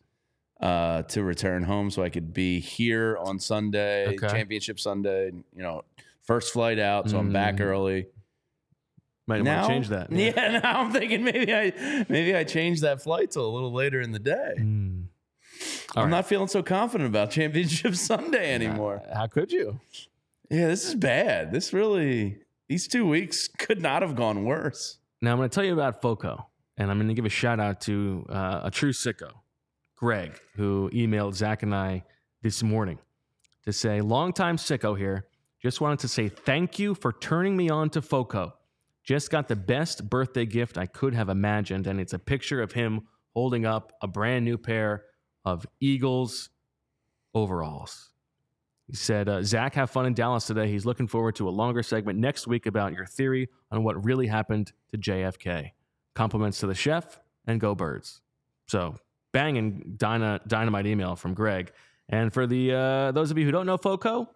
uh, to return home so I could be here on Sunday, Okay. championship Sunday. You know, first flight out, so I'm back Mm. early. Might want to change that. Yeah. now I'm thinking maybe I maybe I change that flight till a little later in the day. Mm. I'm right. not feeling so confident about championship Sunday anymore. How could you? Yeah, this is bad. This really these two weeks could not have gone worse. Now I'm going to tell you about Foco, and I'm going to give a shout out to uh, a true sicko, Greg, who emailed Zach and I this morning to say, "Longtime sicko here. Just wanted to say thank you for turning me on to Foco. Just got the best birthday gift I could have imagined, and it's a picture of him holding up a brand new pair of Eagles overalls." He said, uh, Zach, have fun in Dallas today. He's looking forward to a longer segment next week about your theory on what really happened to JFK. Compliments to the chef and go birds. So, banging dyna, dynamite email from Greg. And for the uh, those of you who don't know FOCO,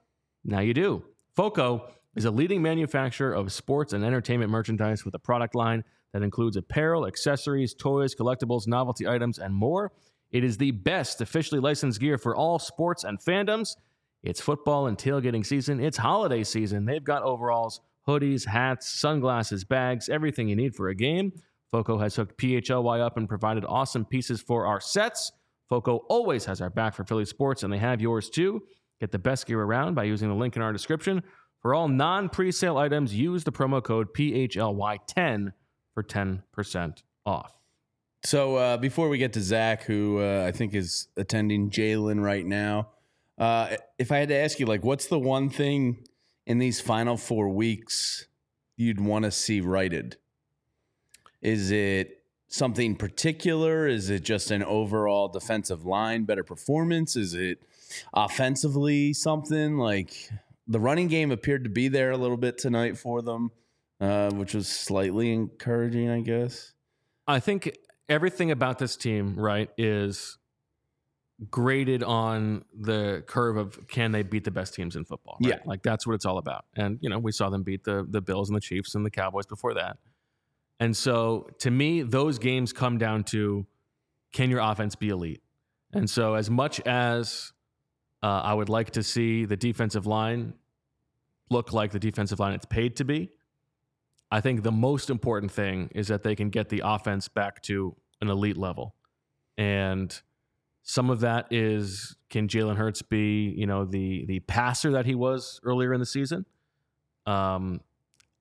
now you do. FOCO is a leading manufacturer of sports and entertainment merchandise with a product line that includes apparel, accessories, toys, collectibles, novelty items, and more. It is the best officially licensed gear for all sports and fandoms. It's football and tailgating season. It's holiday season. They've got overalls, hoodies, hats, sunglasses, bags, everything you need for a game. Foco has hooked PHLY up and provided awesome pieces for our sets. Foco always has our back for Philly sports, and they have yours too. Get the best gear around by using the link in our description. For all non presale items, use the promo code PHLY10 for 10% off. So uh, before we get to Zach, who uh, I think is attending Jalen right now, uh, if I had to ask you, like, what's the one thing in these final four weeks you'd want to see righted? Is it something particular? Is it just an overall defensive line better performance? Is it offensively something like the running game appeared to be there a little bit tonight for them? uh, which was slightly encouraging, I guess. I think everything about this team, right, is graded on the curve of can they beat the best teams in football. right? Yeah. Like that's what it's all about. And, you know, we saw them beat the the Bills and the Chiefs and the Cowboys before that. And so to me, those games come down to can your offense be elite? And so as much as uh, I would like to see the defensive line look like the defensive line it's paid to be, I think the most important thing is that they can get the offense back to an elite level. And some of that is can Jalen Hurts be, you know, the the passer that he was earlier in the season? Um,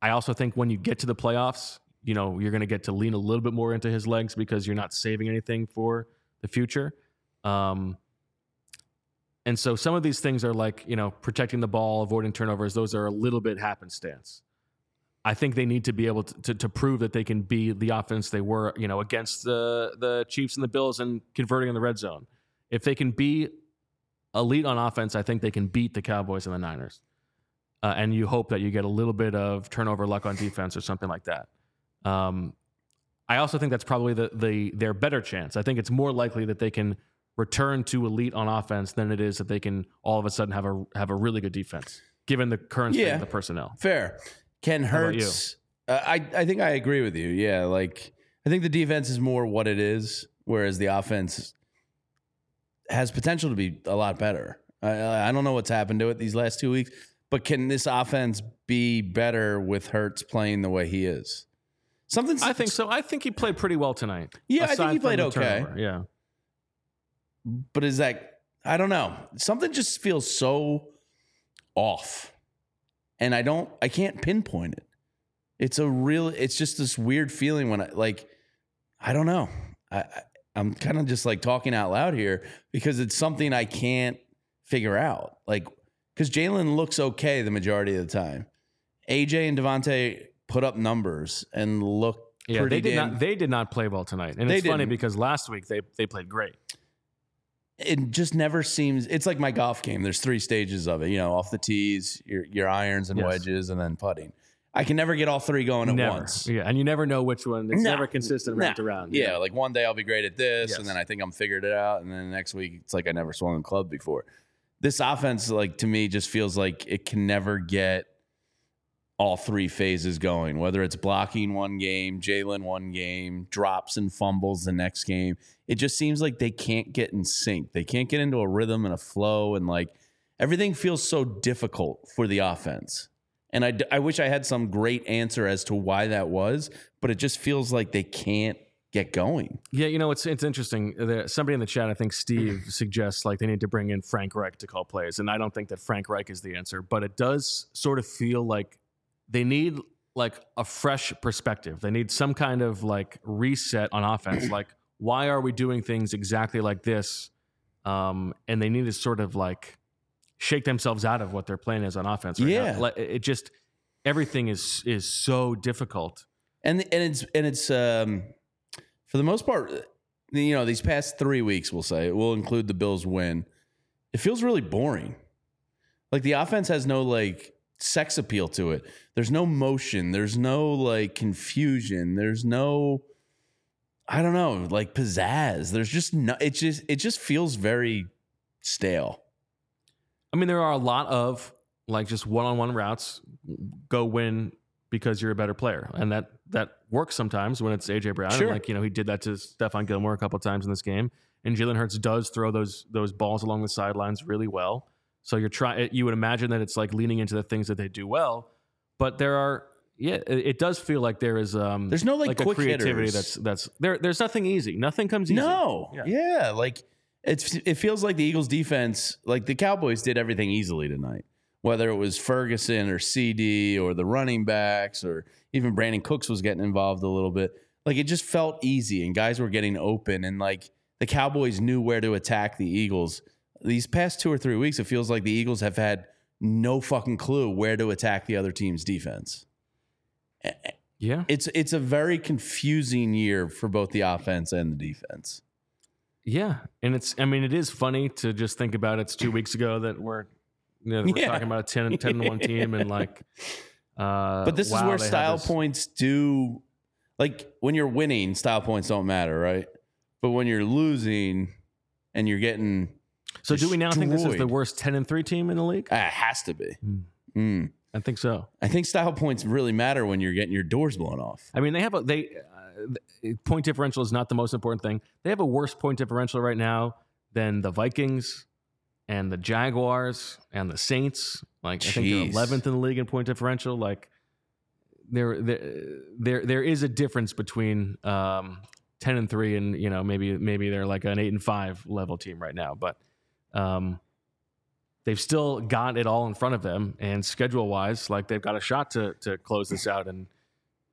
I also think when you get to the playoffs, you know, you're going to get to lean a little bit more into his legs because you're not saving anything for the future. Um, and so some of these things are like, you know, protecting the ball, avoiding turnovers. Those are a little bit happenstance. I think they need to be able to, to, to prove that they can be the offense they were, you know, against the the Chiefs and the Bills and converting in the red zone. If they can be elite on offense, I think they can beat the Cowboys and the Niners. Uh, and you hope that you get a little bit of turnover luck on defense or something like that. Um, I also think that's probably the the their better chance. I think it's more likely that they can return to elite on offense than it is that they can all of a sudden have a have a really good defense, given the current state Yeah. of the personnel. Fair. Ken Hurts. Uh, I I think I agree with you. Yeah, like I think the defense is more what it is, whereas the offense has potential to be a lot better. I, I don't know what's happened to it these last two weeks, but can this offense be better with Hurts playing the way he is? Something I think so. I think he played pretty well tonight. Yeah, I think he played okay. turnover. Yeah. But is that I don't know. Something just feels so off. And I don't I can't pinpoint it. It's a real it's just this weird feeling when I like I don't know. I, I I'm kind of just like talking out loud here because it's something I can't figure out. Like because Jalen looks okay the majority of the time. AJ and DeVonta put up numbers and look Yeah, pretty they did damn not. They did not play well tonight, and it's funny didn't. because last week they they played great. It just never seems it's like my golf game there's three stages of it you know off the tees your your irons and Yes. wedges and then putting i can never get all three going at never. once Yeah, and you never know which one. It's No. never consistent round Nah. to round. yeah like one day i'll be great at this Yes. and then i think i'm figured it out and then the next week it's like i never swung a club before this offense like to me just feels like it can never get all three phases going whether it's blocking one game jalen one game drops and fumbles the next game. It just seems like they can't get in sync. They can't get into a rhythm and a flow and like everything feels so difficult for the offense. And I, I wish i had some great answer as to why that was but it just feels like they can't get going. Yeah, you know, it's it's interesting. There, somebody in the chat, I think Steve, suggests like they need to bring in Frank Reich to call plays, and I don't think that Frank Reich is the answer, but it does sort of feel like they need like a fresh perspective. They need some kind of like reset on offense. like, why are we doing things exactly like this? Um, and they need to sort of like shake themselves out of what their plan is on offense. Right Yeah. now. Like, it it just everything is is so difficult. and and it's and it's um for the most part you know these past three weeks we'll say we'll include the bills win it feels really boring like the offense has no like sex appeal to it there's no motion there's no like confusion there's no i don't know like pizzazz there's just no it just it just feels very stale I mean, there are a lot of like just one-on-one routes. Go win because you're a better player, and that that works sometimes when it's AJ Brown. Sure. like you know, he did that to Stephon Gilmore a couple times in this game, and Jalen Hurts does throw those those balls along the sidelines really well. So you're trying. You would imagine that it's like leaning into the things that they do well, but there are. Yeah, it, it does feel like there is. Um, There's no, like, a quick creativity hitters. that's that's there. There's nothing easy. Nothing comes easy. No. Yeah. Yeah. Like it's it feels like the Eagles defense, like the Cowboys did everything easily tonight. Whether it was Ferguson or CeeDee or the running backs or even Brandin Cooks was getting involved a little bit. Like it just felt easy and guys were getting open and like the Cowboys knew where to attack the Eagles. These past two or three weeks, it feels like the Eagles have had no fucking clue where to attack the other team's defense. Yeah. It's it's a very confusing year for both the offense and the defense. Yeah, and it's I mean it is funny to just think about it's 2 weeks ago that we're you know, we're Yeah. talking about a 10 and 10 and 1 team and like Uh, But this wow, is where style points do like when you're winning, style points don't matter, right? But when you're losing and you're getting So do we now think this is the worst ten and three team in the league? ah, it has to be. Hmm. Mm. I think so. I think style points really matter when you're getting your doors blown off. I mean, they have a they uh, point differential is not the most important thing. They have a worse point differential right now than the Vikings and the Jaguars and the Saints. Like I think they're 11th in the league in point differential. Like there there there, there is a difference between um, 10 and 3 and you know maybe maybe they're like an 8 and 5 level team right now, but um they've still got it all in front of them and schedule wise like they've got a shot to to close this out and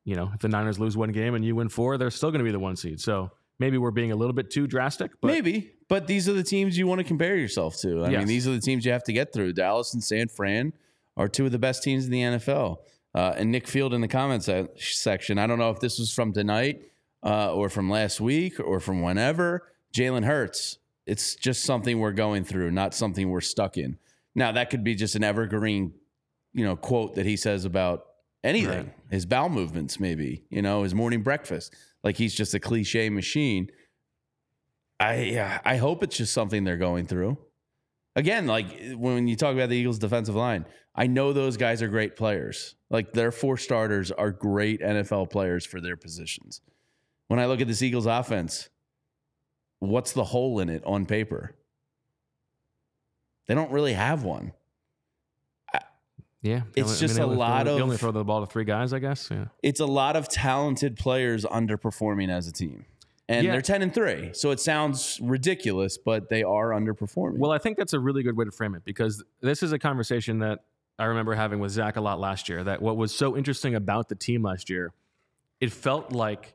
you know if the niners lose one game and you win four they're still going to be the one seed so maybe we're being a little bit too drastic but Maybe, but these are the teams you want to compare yourself to. I Yes. mean, these are the teams you have to get through. Dallas and San Fran are two of the best teams in the NFL. Uh, and Nick Field in the comments section. I don't know if this was from tonight uh, or from last week or from whenever. Jalen Hurts. It's just something we're going through, not something we're stuck in. Now that could be just an evergreen, you know, quote that he says about anything. Right. His bowel movements, maybe. You know, his morning breakfast. Like he's just a cliche machine. I yeah, I hope it's just something they're going through. Again, like when you talk about the Eagles' defensive line, I know those guys are great players. Like their four starters are great NFL players for their positions. When I look at this Eagles offense, what's the hole in it on paper? They don't really have one. yeah It's just they a lot only, of- only throw the ball to three guys i guess yeah It's a lot of talented players underperforming as a team. And Yeah. they're 10 and 3. So it sounds ridiculous, but they are underperforming. Well, I think that's a really good way to frame it because this is a conversation that I remember having with Zach a lot last year. That what was so interesting about the team last year, it felt like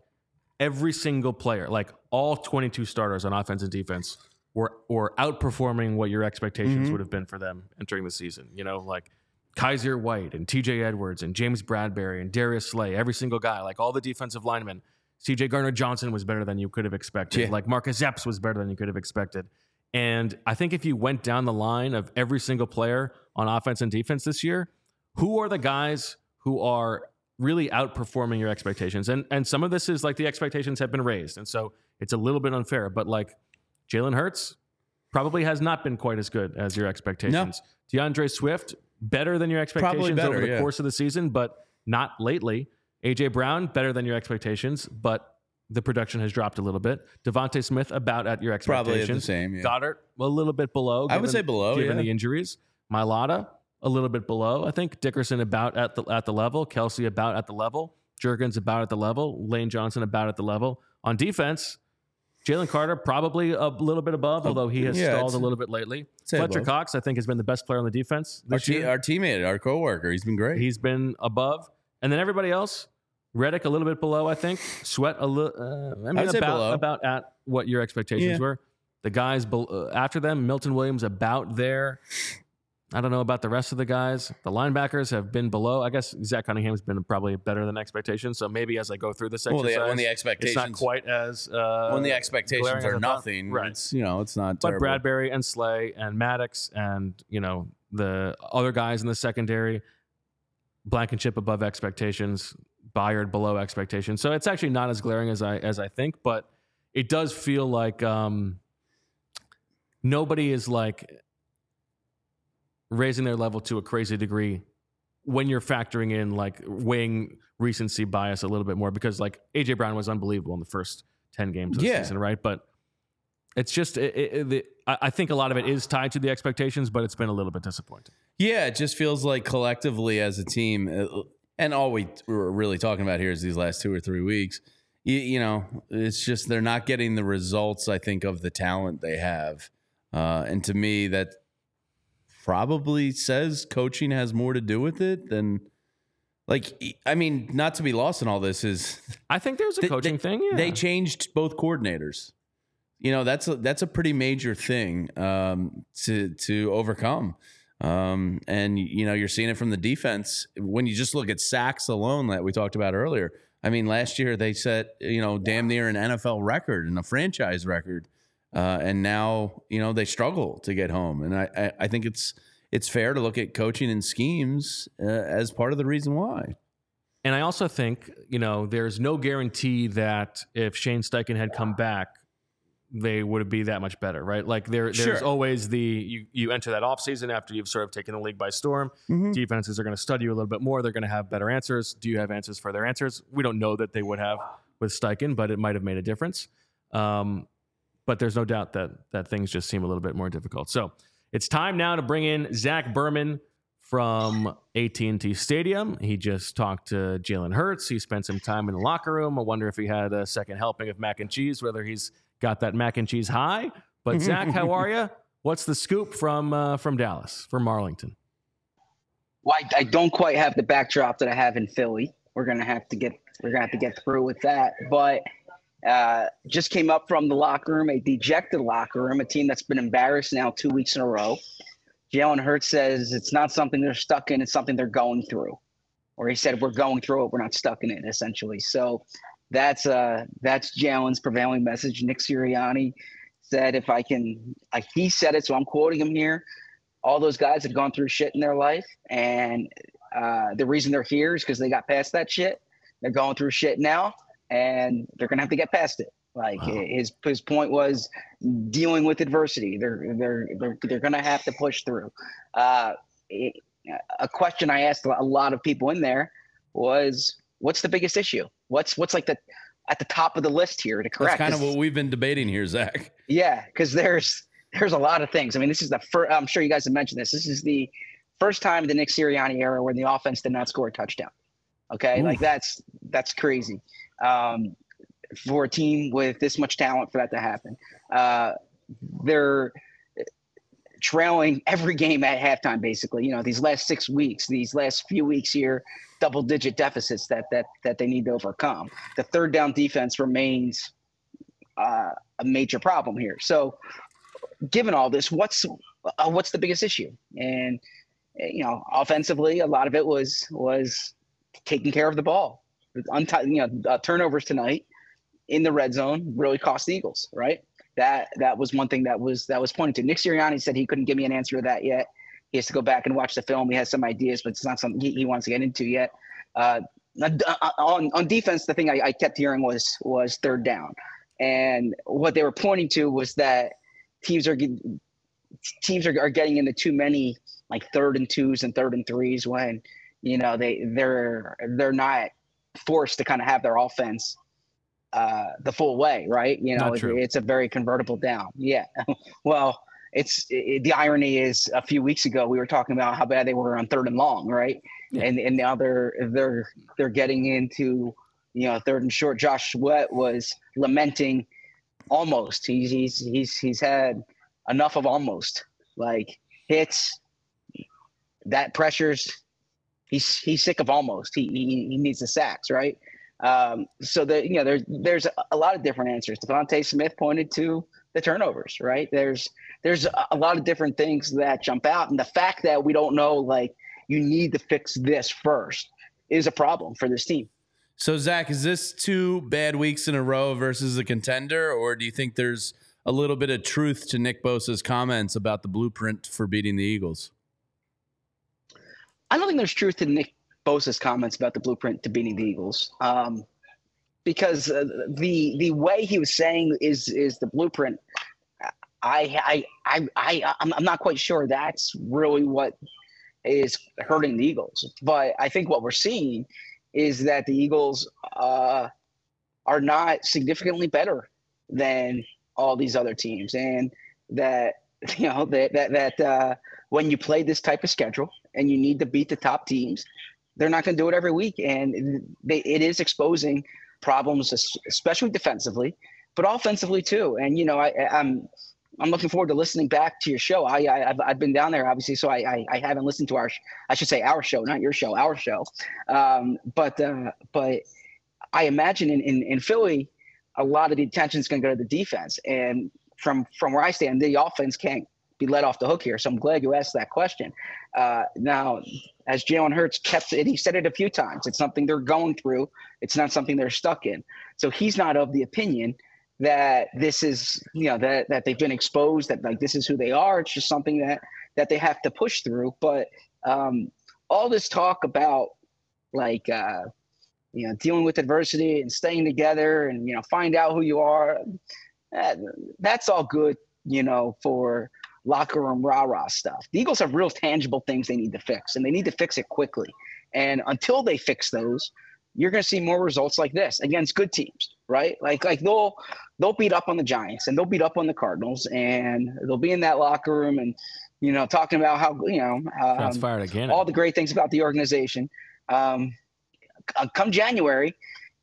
every single player, like all 22 starters on offense and defense, were were outperforming what your expectations mm-hmm. would have been for them entering the season. You know, like Kyzir White and TJ Edwards and James Bradberry and Darius Slay, every single guy, like all the defensive linemen. CJ Gardner-Johnson was better than you could have expected. Yeah. Like Marcus Epps was better than you could have expected. And I think if you went down the line of every single player on offense and defense this year, who are the guys who are really outperforming your expectations? And and some of this is like the expectations have been raised, and so it's a little bit unfair. But like Jalen Hurts probably has not been quite as good as your expectations. D'Andre Swift better than your expectations better, over the yeah. course of the season, but not lately. AJ Brown better than your expectations, but the production has dropped a little bit. DeVonta Smith about at your expectations. Probably at the same. Yeah. Goedert a little bit below. I would say below, given yeah. the injuries. Mailata a little bit below. I think Dickerson about at the at the level. Kelce about at the level. Jurgens about at the level. Lane Johnson about at the level. On defense, Jalen Carter probably a little bit above, although he has yeah, stalled a little bit lately. Fletcher above. Cox, I think, has been the best player on the defense Our, te- year. our teammate, our coworker, he's been great. He's been above, and then everybody else. Reddick a little bit below, I think. Sweat a little. Uh, I mean, say about below. about at what your expectations Yeah. were. The guys bel uh, after them, Milton Williams about there. I don't know about the rest of the guys. The linebackers have been below. I guess Zach Cunningham's been probably better than expectations. So maybe as I go through this Well, exercise, the- when the expectations it's not quite as uh, when the expectations glaring as I are nothing, right? It's you know, it's not. But terrible. Bradberry and Slay and Maddox and you know the other guys in the secondary, Blankenship above expectations, Byard below expectations. So it's actually not as glaring as I as I think, but it does feel like um, nobody is like raising their level to a crazy degree when you're factoring in like weighing recency bias a little bit more because like AJ Brown was unbelievable in the first 10 games of the Yeah. season, right? But it's just, it, it, it- the, I I think a lot of it is tied to the expectations, but it's been a little bit disappointing. Yeah, it just feels like collectively as a team, uh, and all we we're really talking about here is these last two or three weeks. You, you know, it's just they're not getting the results. I think of the talent they have, uh, and to me, that probably says coaching has more to do with it than. Like, I mean, not to be lost in all this is I think there's a coaching they- thing. Yeah. they changed both coordinators. You know, that's a, that's a pretty major thing um, to to overcome. Um, and you know, you're seeing it from the defense when you just look at sacks alone that we talked about earlier. I mean, last year they set you know damn near an NFL record and a franchise record, uh, and now you know they struggle to get home. And I, I I think it's it's fair to look at coaching and schemes uh, as part of the reason why. And I also think, you know, there's no guarantee that if Shane Steichen had come back, they would be that much better, right? Like there, there's Sure. always the you, you enter that offseason after you've sort of taken the league by storm. Defenses are going to study you a little bit more. They're going to have better answers. Do you have answers for their answers? We don't know that they would have with Steichen, but it might have made a difference. Um, but there's no doubt that that things just seem a little bit more difficult. So it's time now to bring in Zach Berman from AT&T Stadium. He just talked to Jalen Hurts. He spent some time in the locker room. I wonder if he had a second helping of mac and cheese, whether he's got that mac and cheese high. But Zach, how are you? What's the scoop from uh, from Dallas, from Arlington? Well, I, I don't quite have the backdrop that I have in Philly. We're gonna have to get we're gonna have to get through with that. But uh, just came up from the locker room, a dejected locker room, a team that's been embarrassed now two weeks in a row. Jalen Hurts says it's not something they're stuck in; it's something they're going through. Or he said, "We're going through it; we're not stuck in it." Essentially, so that's uh that's Jalen's prevailing message. Nick Sirianni said, "If I can," like he said it, so I'm quoting him here. All those guys have gone through shit in their life, and uh, the reason they're here is because they got past that shit. They're going through shit now, and they're gonna have to get past it. Like his his point was dealing with adversity. They're they're they're they're gonna have to push through. Uh, it- a question I asked a lot of people in there was, "What's the biggest issue? What's what's like the at the top of the list here to correct?" That's correct?" kind of what we've been debating here, Zach. yeah, because there's there's a lot of things. I mean, this is the first. I'm sure you guys have mentioned this. This is the first time in the Nick Sirianni era where the offense did not score a touchdown. Okay, like that's that's crazy um, for a team with this much talent for that to happen. Uh, they're trailing every game at halftime, basically. You know, these last six weeks, these last few weeks here, double digit deficits that that that they need to overcome. The third down defense remains uh, a major problem here. So, given all this, what's uh, what's the biggest issue? And you know, offensively, a lot of it was was taking care of the ball. Unti- you know, uh, turnovers tonight in the red zone really cost the Eagles, right? That that was one thing that was that was pointed to. Nick Sirianni said he couldn't give me an answer to that yet. He has to go back and watch the film. He has some ideas, but it's not something he, he wants to get into yet. Uh, on on defense, the thing I, I kept hearing was was third down, and what they were pointing to was that teams are teams are, are getting into too many like third and twos and third and threes when you know they they're they're not forced to kind of have their offense uh the full way right? You know it- it's a very convertible down. Yeah. Well it's it, the irony is a few weeks ago we were talking about how bad they were on third and long right? And and now they're they're they're getting into you know third and short. Josh sweat was lamenting almost. He's he's he's he's had enough of almost. Like hits that pressures he's he's sick of almost. He he, he needs the sacks right? Um so that you know there's there's a lot of different answers. DeVonta Smith pointed to the turnovers right? There's there's a- lot of different things that jump out. And the fact that we don't know like you need to fix this first is a problem for this team. So, Zach, is this two bad weeks in a row versus a contender, or do you think there's a little bit of truth to Nick Bosa's comments about the blueprint for beating the Eagles? I don't think there's truth to Nick Bosa's comments about the blueprint to beating the Eagles, um, because uh, the the way he was saying is is the blueprint. I I I I I'm, not quite sure that's really what is hurting the Eagles, but I think what we're seeing is that the Eagles uh, are not significantly better than all these other teams, and that you know that that that uh, when you play this type of schedule and you need to beat the top teams, they're not going to do it every week, and they, it is exposing problems, especially defensively, but offensively too. And you know, I, I'm I'm looking forward to listening back to your show. I, I I've, I've been down there obviously, so I, I I haven't listened to our I should say our show, not your show, our show. Um, but uh, but I imagine in, in in Philly, a lot of the attention is going to go to the defense, and from from where I stand, the offense can't be let off the hook here. So I'm glad you asked that question. Uh, now, as Jalen Hurts kept it, he said it a few times. It's something they're going through. It's not something they're stuck in. So he's not of the opinion that this is you know that that they've been exposed that like this is who they are. It's just something that that they have to push through. But um, all this talk about like uh, you know dealing with adversity and staying together and you know find out who you are, that, that's all good. You know for locker room rah rah stuff. The Eagles have real tangible things they need to fix, and they need to fix it quickly. And until they fix those, you're going to see more results like this against good teams, right? Like like they'll they'll beat up on the Giants and they'll beat up on the Cardinals, and they'll be in that locker room and you know talking about how you know um, fired again. all the great things about the organization. Um, come January,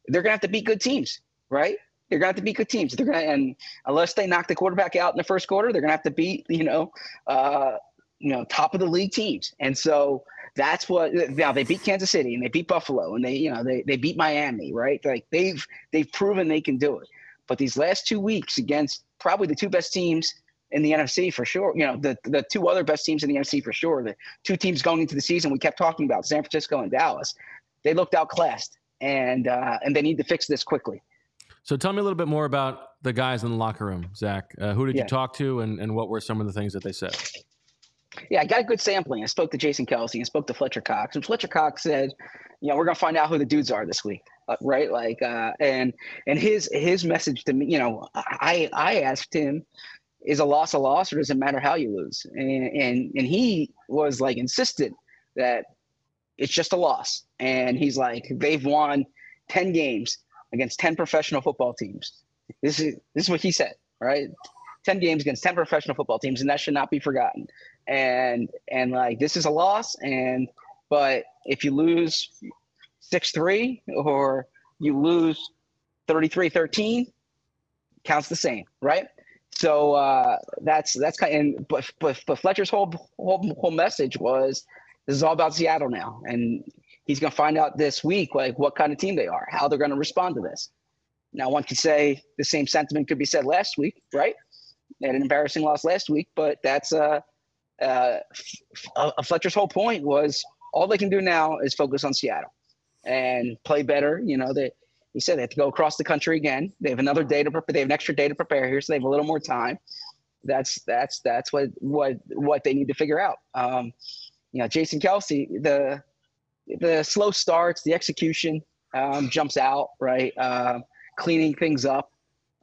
they're going to have to beat good teams, right? They're going to have to beat good teams. They're going to, and unless they knock the quarterback out in the first quarter, they're going to have to beat, you know, uh, you know, top of the league teams. And so that's what now they beat Kansas City and they beat Buffalo and they, you know, they, they beat Miami, right? Like they've they've proven they can do it. But these last two weeks against probably the two best teams in the NFC for sure, you know, the the two other best teams in the NFC for sure, the two teams going into the season we kept talking about, San Francisco and Dallas, they looked outclassed and uh, and they need to fix this quickly. So tell me a little bit more about the guys in the locker room, Zach. Uh, who did Yeah. you talk to, and, and what were some of the things that they said? Yeah, I got a good sampling. I spoke to Jason Kelce and spoke to Fletcher Cox. And Fletcher Cox said, you know, we're gonna find out who the dudes are this week, uh, right? Like, uh, and and his his message to me, you know, I I asked him, is a loss a loss, or does it matter how you lose? And and and he was like insistent that it's just a loss. And he's like, they've won ten games against ten professional football teams. This is this is what he said, right? Ten games against ten professional football teams, and that should not be forgotten and and like this is a loss and but if you lose 6-3 or you lose 33-13 counts the same right so uh that's that's kind of, and but, but but Fletcher's whole, whole whole message was this is all about Seattle now and he's going to find out this week like what kind of team they are how they're going to respond to this now one could say the same sentiment could be said last week right they had an embarrassing loss last week but that's uh uh, Fletcher's whole point was all they can do now is focus on Seattle and play better. You know, they he said they have to go across the country again. They have another day to prepare. They have an extra day to prepare here, so they have a little more time. That's that's that's what what what they need to figure out. Um, you know, Jason Kelce, the the slow starts, the execution um, jumps out right, uh, cleaning things up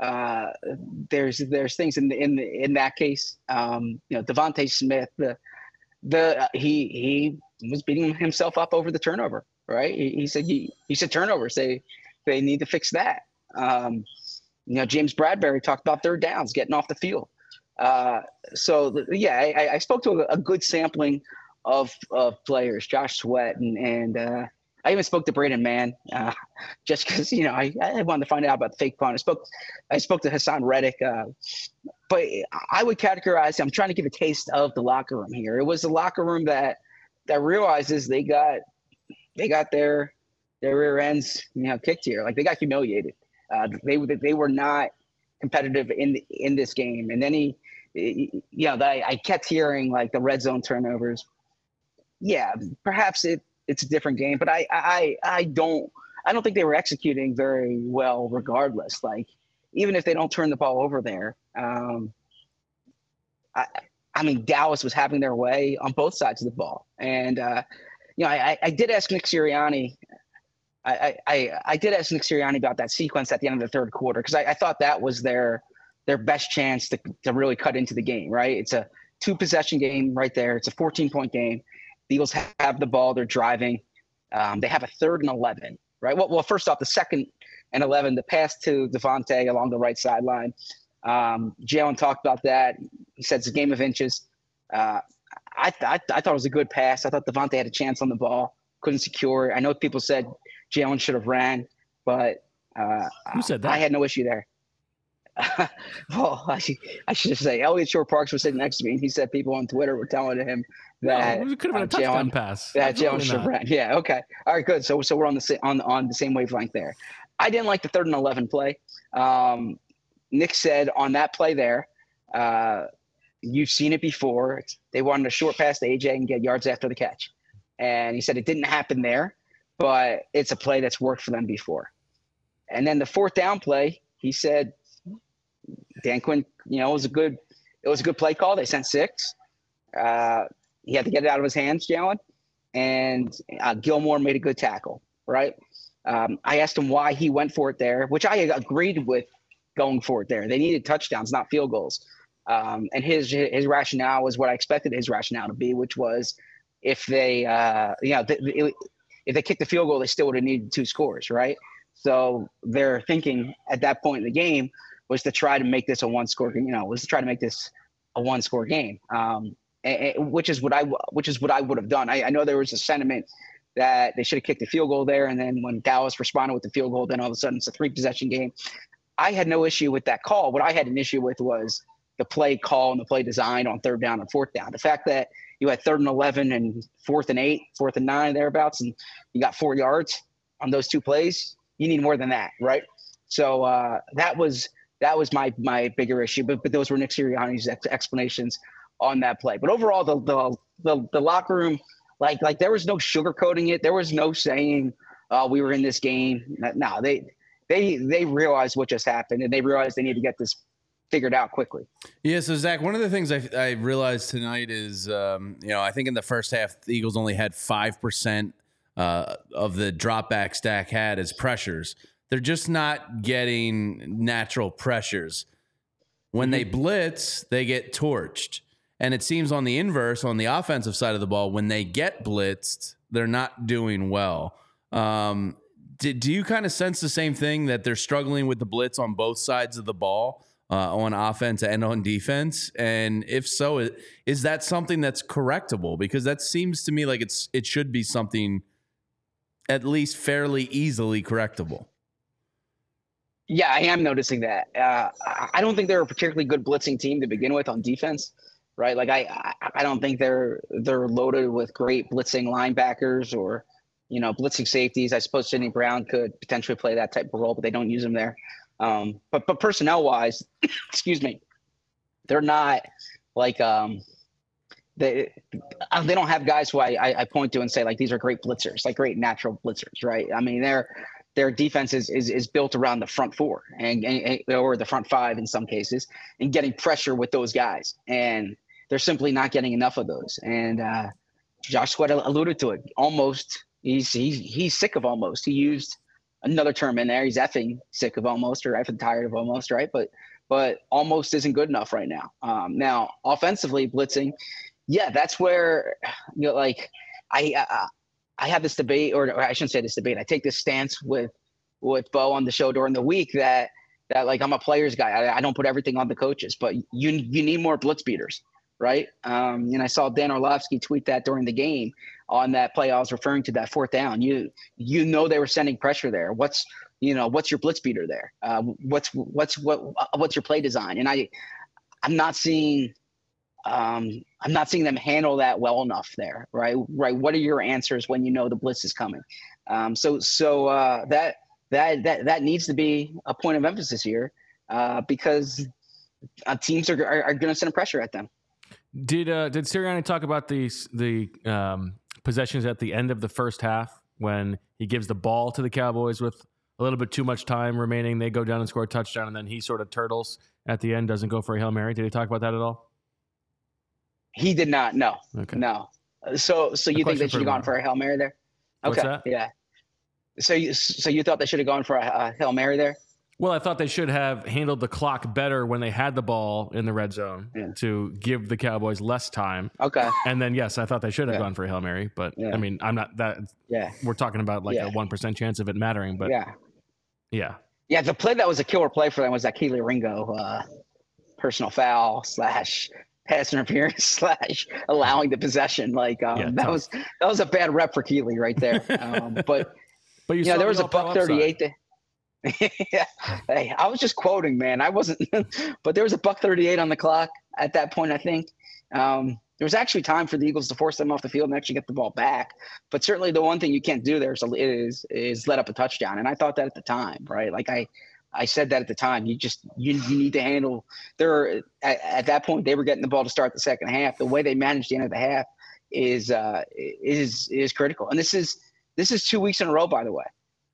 uh, there's there's things in the, in the, in that case. Um, you know, DeVonta Smith, the the he he was beating himself up over the turnover, right? He, he said he he said turnovers. They they need to fix that. Um, you know, James Bradberry talked about third downs, getting off the field. Uh, so yeah, I, I spoke to a, a good sampling of of players, Josh Sweat and and uh, I even spoke to Braden Mann, uh, just because you know I, I wanted to find out about the fake punt. I spoke I spoke to Haason Reddick, uh, but I would categorize. I'm trying to give a taste of the locker room here. It was the locker room that that realizes they got they got their their rear ends you know kicked here. Like they got humiliated. Uh, they they were not competitive in in this game. And then he, you know, I kept hearing like the red zone turnovers. Yeah, perhaps it it's a different game, but I I I don't I don't think they were executing very well regardless. Like even if they don't turn the ball over there, um, I I mean Dallas was having their way on both sides of the ball, and uh, you know I I did ask Nick Sirianni. I, I, I did ask Nick Sirianni about that sequence at the end of the third quarter because I, I thought that was their their best chance to, to really cut into the game, right? It's a two possession game right there. It's a 14 point game. The Eagles have the ball. They're driving. Um, they have a third and 11, right? Well, well, first off, the second and 11, the pass to DeVonta along the right sideline. Um, Jalen talked about that. He said it's a game of inches. Uh, I, th- I, th- I thought it was a good pass. I thought DeVonta had a chance on the ball, couldn't secure it. I know people said Jalen should have ran, but uh, Who said that? I had no issue there. well, I should, I should just say Eliot Shorr-Parks was sitting next to me, and he said people on Twitter were telling him that no, it could have been a uh, touchdown Jalen- pass. that Jalen Absolutely should have not. ran. Yeah, okay, all right, good. So so we're on the on on the same wavelength there. I didn't like the third and eleven play. Um, Nick said on that play there, uh, you've seen it before. They wanted a short pass to AJ and get yards after the catch, and he said it didn't happen there, but it's a play that's worked for them before. And then the fourth down play, he said Dan Quinn, you know, it was a good it was a good play call. They sent six. Uh, he had to get it out of his hands, Jalen, and uh, Gilmore made a good tackle. Right. Um, I asked him why he went for it there, which I agreed with going for it there. They needed touchdowns, not field goals. Um, and his his rationale was what I expected his rationale to be, which was if they, uh, you know, th- if they kicked the field goal, they still would have needed two scores, right? So they're thinking at that point in the game was to try to make this a one score, you know, was to try to make this a one score game, um, which is what I which is what I would have done. I, I know there was a sentiment that they should have kicked the field goal there, and then when Dallas responded with the field goal, then all of a sudden it's a three possession game. I had no issue with that call. What I had an issue with was the play call and the play design on third down and fourth down. The fact that you had third and 11 and fourth and eight, fourth and nine, thereabouts, and you got four yards on those two plays, you need more than that, right? So uh, that was that was my my bigger issue. But, but those were Nick Sirianni's ex- explanations on that play. But overall, the, the the the locker room, like like there was no sugarcoating it. There was no saying, "Oh, we were in this game." No, they they they realized what just happened, and they realized they need to get this figured out quickly. Yeah. So Zach, one of the things I, I realized tonight is, um, you know, I think in the first half the Eagles only had five percent uh, of the dropback stack had as pressures. They're just not getting natural pressures. When they Mm-hmm. blitz, they get torched. And it seems on the inverse, on the offensive side of the ball, when they get blitzed, they're not doing well. Um, do, do you kind of sense the same thing that they're struggling with the blitz on both sides of the ball, uh, on offense and on defense? And if so, is that something that's correctable? Because that seems to me like it's it should be something at least fairly easily correctable. Yeah, I am noticing that. Uh, I- don't think they're a particularly good blitzing team to begin with on defense, right? Like I, I, don't think they're they're loaded with great blitzing linebackers or, you know, blitzing safeties. I suppose Sydney Brown could potentially play that type of role, but they don't use him there. Um, but but personnel wise, excuse me, they're not like um, they uh, they don't have guys who I I point to and say like these are great blitzers, like great natural blitzers, right? I mean they're their defense is, is, is built around the front four and, and or the front five in some cases and getting pressure with those guys. And they're simply not getting enough of those. And uh, Josh Sweat alluded to it. Almost he's he's he's sick of almost. He used another term in there. He's effing sick of almost or effing tired of almost right? But but almost isn't good enough right now. Um, now offensively blitzing yeah that's where you know like I I have this debate, or, or I shouldn't say this debate. I take this stance with with Bo on the show during the week that that like I'm a players guy. I, I don't put everything on the coaches, but you you need more blitz beaters, right? Um, and I saw Dan Orlovsky tweet that during the game on that play I was referring to that fourth down. You you know they were sending pressure there. What's you know what's your blitz beater there? Uh, what's what's what what's your play design? And I I'm not seeing um, I'm not seeing them handle that well enough there, right? Right. What are your answers when you know the blitz is coming? Um, so so uh, that that that that needs to be a point of emphasis here uh, because uh, teams are are, are going to send pressure at them. Did uh, did Sirianni talk about the the um, possessions at the end of the first half when he gives the ball to the Cowboys with a little bit too much time remaining? They go down and score a touchdown, and then he sort of turtles at the end, doesn't go for a hail mary. Did he talk about that at all? He did not. No. Okay. No. So so you think they should have gone for a hail mary there? Okay. Yeah. So you so you thought they should have gone for a, a hail mary there? Well, I thought they should have handled the clock better when they had the ball in the red zone Yeah. to give the Cowboys less time. Okay. And then, yes, I thought they should have Yeah. gone for a hail mary, but Yeah. I mean, I'm not that. Yeah. We're talking about like a one percent chance of it mattering, but yeah, yeah. Yeah, the play that was a killer play for them was that Kelee Ringo uh, personal foul slash pass interference slash allowing the possession. Like um, Yeah, that was that was a bad rep for Kelee right there. Um, but but you, you know saw there was a buck thirty eight. Yeah, hey, I was just quoting, man. I wasn't, but there was a buck thirty eight on the clock at that point. I think um, there was actually time for the Eagles to force them off the field and actually get the ball back. But certainly, the one thing you can't do there is is is let up a touchdown. And I thought that at the time, right? Like I, I said that at the time. You just you, you need to handle. There at, at that point they were getting the ball to start the second half. The way they managed the end of the half is uh, is is critical. And this is this is two weeks in a row, by the way,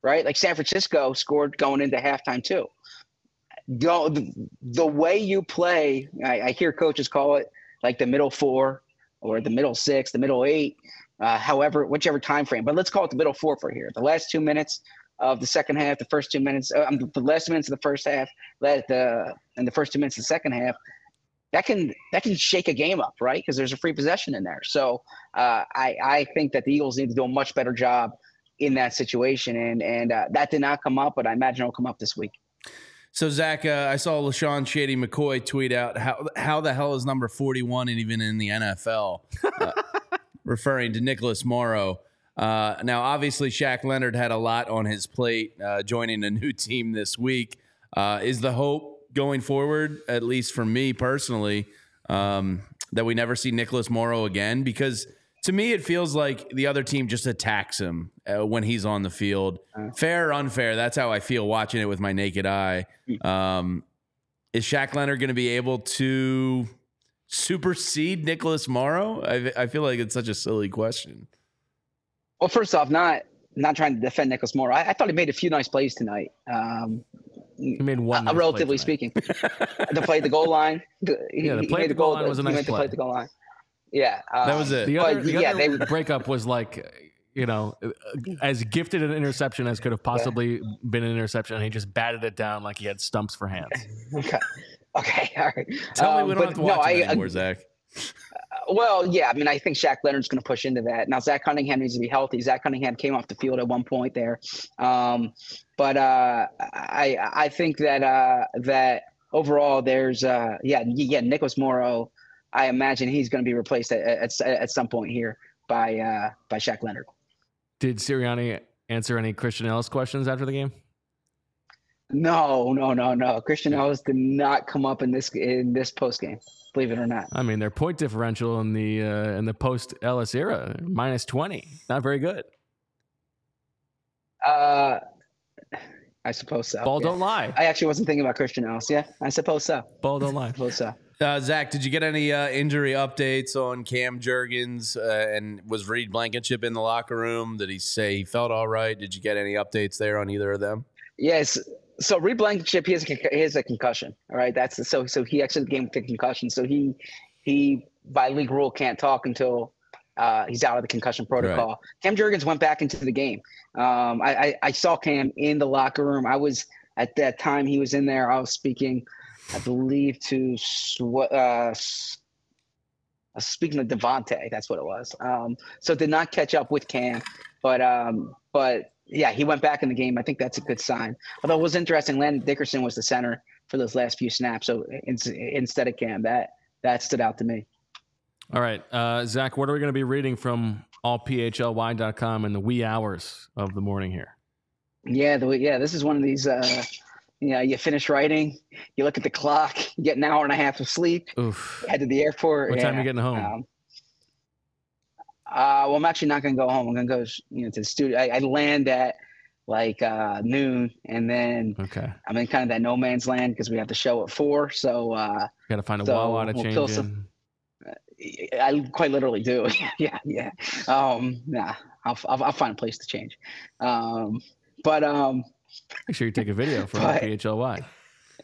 right? Like San Francisco scored going into halftime too. go the, the way you play. I, I hear coaches call it like the middle four or the middle six, the middle eight, uh, however, whichever time frame. But let's call it the middle four for here. The last two minutes of the second half, the first two minutes, uh, um, the last minutes of the first half, let the and the first two minutes of the second half. That can that can shake a game up, right? Because there's a free possession in there. So uh, I I think that the Eagles need to do a much better job in that situation, and and uh, that did not come up, but I imagine it'll come up this week. So Zach, uh, I saw LeSean Shady McCoy tweet out how how the hell is number forty one and even in the NFL, uh, referring to Nicholas Morrow. Uh, now, obviously, Shaq Leonard had a lot on his plate uh, joining a new team this week. Uh, is the hope going forward, at least for me personally, um, that we never see Nicholas Morrow again? Because to me, it feels like the other team just attacks him uh, when he's on the field. Fair or unfair, that's how I feel watching it with my naked eye. Um, is Shaq Leonard going to be able to supersede Nicholas Morrow? I, I feel like it's such a silly question. Well, first off, not not trying to defend Nicholas Morrow. I, I thought he made a few nice plays tonight. Um, He made one. uh, nice play relatively tonight. speaking, the play at the goal line. the- He, Yeah, the play at the goal line was a he nice made play. play the goal line. Yeah, That was um, it. The But, other, the yeah, other they- breakup was like, you know, as gifted an interception as could have possibly been an interception, and he just batted it down like he had stumps for hands. Okay. Okay. All right. Tell me Um, we don't but have to no, watch I- it anymore, Zach. Well, yeah. I mean, I think Shaq Leonard's going to push into that. Now, Zach Cunningham needs to be healthy. Zach Cunningham came off the field at one point there, um, but uh, I I think that uh, that overall there's uh, yeah yeah Nicholas Morrow. I imagine he's going to be replaced at, at at some point here by uh, by Shaq Leonard. Did Sirianni answer any Christian Elliss questions after the game? No, no, no, no. Christian Elliss did not come up in this in this post game. Believe it or not. I mean, their point differential in the uh, in the post Elliss era minus twenty, not very good. Uh, I suppose so. Ball yeah. don't lie. I actually wasn't thinking about Christian Elliss. Yeah, I suppose so. Ball don't lie. I suppose so. Uh, Zach, did you get any uh, injury updates on Cam Jurgens? Uh, and was Reed Blankenship in the locker room? Did he say he felt all right? Did you get any updates there on either of them? Yes. So Reed Blankenship, he has a, he has a concussion. All right. That's so so he exited the game with a concussion. So he he by league rule can't talk until uh, he's out of the concussion protocol. Cam Jurgens went back into the game. Um, I, I I saw Cam in the locker room. I was at that time he was in there. I was speaking, I believe to Sw- uh, speaking of DeVonta, that's what it was. Um, so did not catch up with Cam, but um, but yeah, he went back in the game. I think that's a good sign. Although it was interesting, Landon Dickerson was the center for those last few snaps. So in, instead of Cam, that that stood out to me. All right, uh, Zach, what are we going to be reading from allphly.com in the wee hours of the morning here? Yeah, the, yeah, this is one of these. Uh, you know, you finish writing, you look at the clock, you get an hour and a half of sleep, Oof. head to the airport. What time are you getting home? Um, uh, well, I'm actually not going to go home. I'm going to go, you know, to the studio. I, I land at like uh, noon, and then Okay, I'm in kind of that no man's land because we have the show at four. So uh, got to find a So, Wawa to we'll change some- I quite literally do. yeah, yeah. Um, nah, I'll, I'll, I'll find a place to change. Um, but um, Make sure you take a video for But- allphly.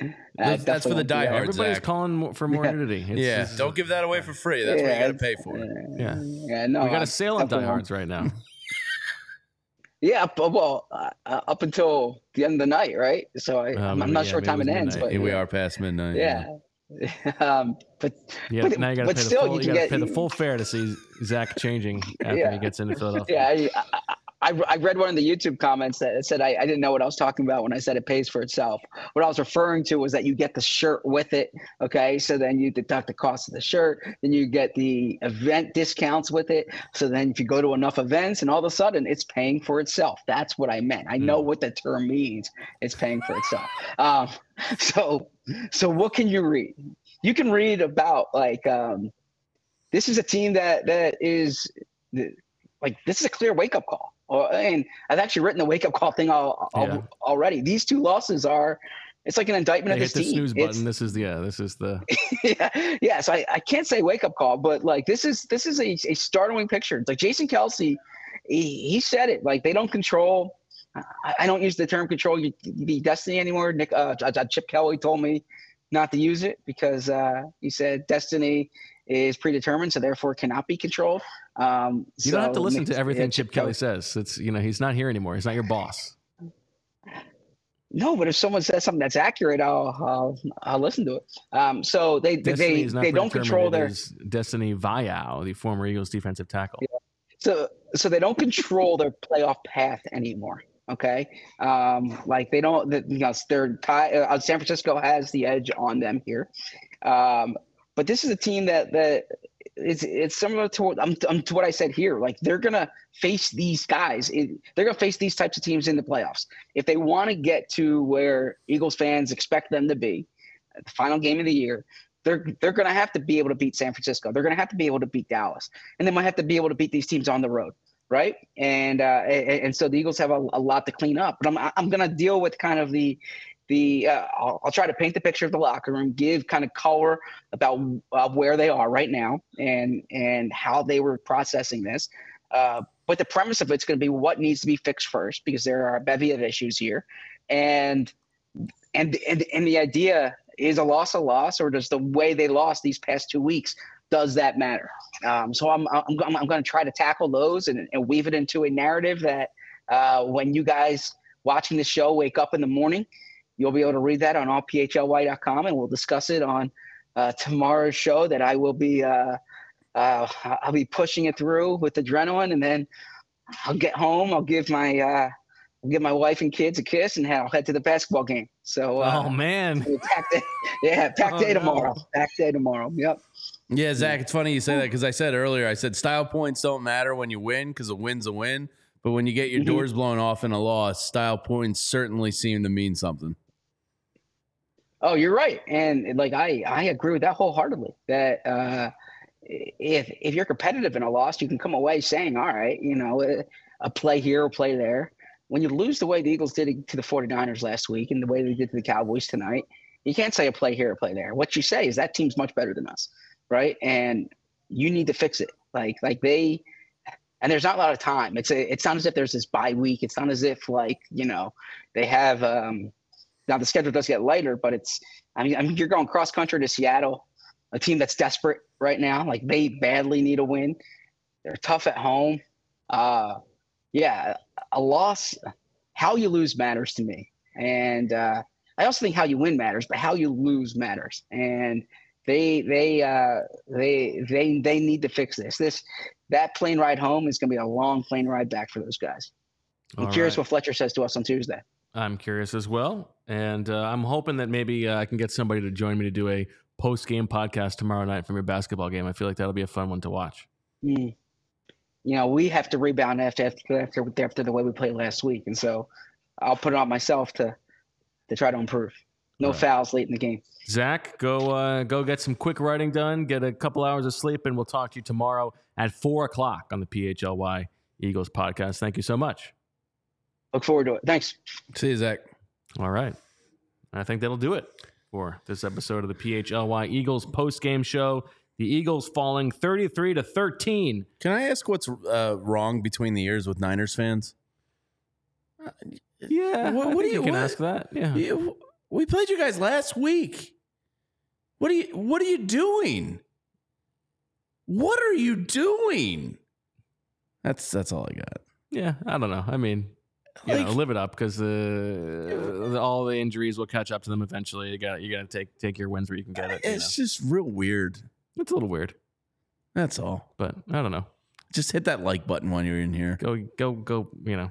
I That's- that's for the won't do that. diehards. Everybody's Zach. calling for more Yeah. nudity. It's- yeah, it's- don't give that away for free. That's what you got to pay for. Yeah. Yeah, no. we got I a sale on definitely won't. diehards right now. Yeah, but, well, uh, uh, up until the end of the night, right? So I, I'm, maybe- not yeah, sure what time it it ends, midnight. but we are past midnight. Yeah. um, but Yeah, But- now you got to but pay the still, full. you You, can got to get- pay the full fare to see Zach changing after Yeah. he gets into Philadelphia. yeah, I, I, I, I read one of the YouTube comments that said I, I didn't know what I was talking about when I said it pays for itself. What I was referring to was that you get the shirt with it. Okay, so then you deduct the cost of the shirt, then you get the event discounts with it. So then if you go to enough events, and all of a sudden it's paying for itself. That's what I meant. I know what the term means. It's paying for itself. Um, so so what can you read? You can read about like um, this is a team that that is like this is a clear wake up call. Or, and I've actually written the wake up call thing all, all- Yeah. already. These two losses are it's like an indictment They of hit this the team. snooze It's- button. This is the yeah. This is the yeah, yeah. So I, I can't say wake up call, but like this is this is a, a startling picture. It's like Jason Kelce, he, he said it. Like they don't control I, I don't use the term control the destiny anymore. Nick uh, Chip Kelly told me not to use it because uh, he said destiny is predetermined, so therefore cannot be controlled. Um, you don't have to listen to everything Chip, Kelly, says. It's you know he's not here anymore. He's not your boss. No, but if someone says something that's accurate, I'll I'll, I'll listen to it. Um, so they Destiny they they don't control their Destiny Vaeao, the former Eagles defensive tackle. Yeah. So so they don't control their playoff path anymore. Okay, um, like they don't. The, you know, their tie. Uh, San Francisco has the edge on them here, um, but this is a team that that it's it's similar to, um, um, to what I said here. Like they're gonna face these guys. In, they're gonna face these types of teams in the playoffs if they want to get to where Eagles fans expect them to be, the final game of the year. They're they're gonna have to be able to beat San Francisco. They're gonna have to be able to beat Dallas, and they might have to be able to beat these teams on the road, right? And uh, and, and so the Eagles have a, a lot to clean up. But I'm I'm gonna deal with kind of the the uh, I'll, I'll, try to paint the picture of the locker room, give kind of color about uh, where they are right now and and how they were processing this. Uh, but the premise of it's going to be what needs to be fixed first because there are a bevy of issues here, and and and and the idea is a loss a loss or does the way they lost these past two weeks does that matter? Um, so I'm I'm, I'm, going to try to tackle those and, and weave it into a narrative that uh, when you guys watching the show wake up in the morning You'll be able to read that on allphly.com, and we'll discuss it on uh, tomorrow's show. That I will be uh, uh, I'll be pushing it through with adrenaline, and then I'll get home. I'll give my uh, I'll give my wife and kids a kiss, and I'll head to the basketball game. So, uh, oh man, pack day, yeah, pack oh, day tomorrow. No. Pack day tomorrow. Yep. Yeah, Zach, it's funny you say that because I said earlier, I said style points don't matter when you win because a win's a win. But when you get your mm-hmm. doors blown off in a loss, style points certainly seem to mean something. Oh, you're right, and like I I agree with that wholeheartedly. That uh, if if you're competitive in a loss, you can come away saying, all right, you know, a, play here, a play there. When you lose the way the Eagles did to the 49ers last week and the way they did to the Cowboys tonight, you can't say a play here, a play there. What you say is that team's much better than us, right? And you need to fix it. Like like they and there's not a lot of time. It's a, it's not as if there's this bye week. It's not as if like you know they have um, now the schedule does get lighter, but it's I mean I mean you're going cross country to Seattle, a team that's desperate right now. Like they badly need a win. They're tough at home. Uh, yeah, a loss. How you lose matters to me, and uh, I also think how you win matters, but how you lose matters. And they they uh, they they they need to fix this. This that plane ride home is going to be a long plane ride back for those guys. I'm All curious right. what Fletcher says to us on Tuesday. I'm curious as well, and uh, I'm hoping that maybe uh, I can get somebody to join me to do a post game podcast tomorrow night from your basketball game. I feel like that'll be a fun one to watch. Mm. You know, we have to rebound after after after the way we played last week, and so I'll put it on myself to to try to improve. No right. fouls late in the game. Zach, go uh, go get some quick writing done, get a couple hours of sleep, and we'll talk to you tomorrow at four o'clock on the PHLY Eagles podcast. Thank you so much. Look forward to it. Thanks. See you, Zach. All right. I think that'll do it for this episode of the PHLY Eagles post game show. The Eagles falling 33 to 13. Can I ask what's uh, wrong between the years with Niners fans? Uh, yeah. What, what do you, you can what, ask that? Yeah. You, we played you guys last week. What are you what are you doing? What are you doing? That's that's all I got. Yeah, I don't know. I mean, you like, know, live it up because uh, all the injuries will catch up to them eventually. You got you got to take take your wins where you can get it. It's know? just real weird. It's a little weird. That's all. But I don't know. Just hit that like button when you're in here. Go go go. You know,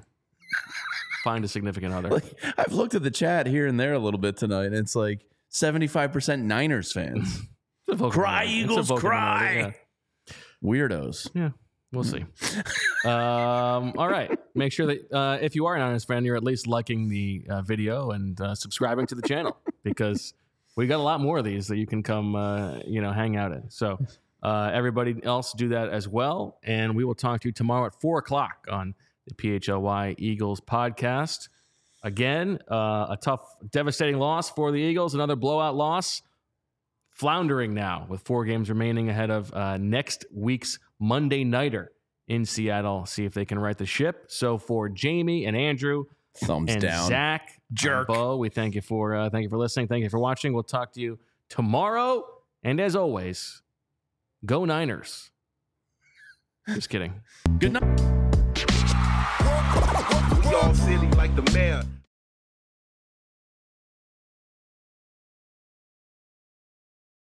find a significant other. Like, I've looked at the chat here and there a little bit tonight, and it's like seventy five percent Niners fans. cry Eagles, cry. Yeah. Weirdos. Yeah. We'll see. um, all right. Make sure that uh, if you are an honest fan, you're at least liking the uh, video and uh, subscribing to the channel because we got a lot more of these that you can come, uh, you know, hang out in. So uh, everybody else do that as well, and we will talk to you tomorrow at four o'clock on the PHLY Eagles podcast. Again, uh, a tough, devastating loss for the Eagles. Another blowout loss. Floundering now with four games remaining ahead of next week's Monday Nighter in Seattle. See if they can right the ship. So for Jamie and Andrew, Thumbs and down. Zach Jerk. Bo. We thank you for uh, thank you for listening. Thank you for watching. We'll talk to you tomorrow. And as always, go Niners. Just kidding. Good night.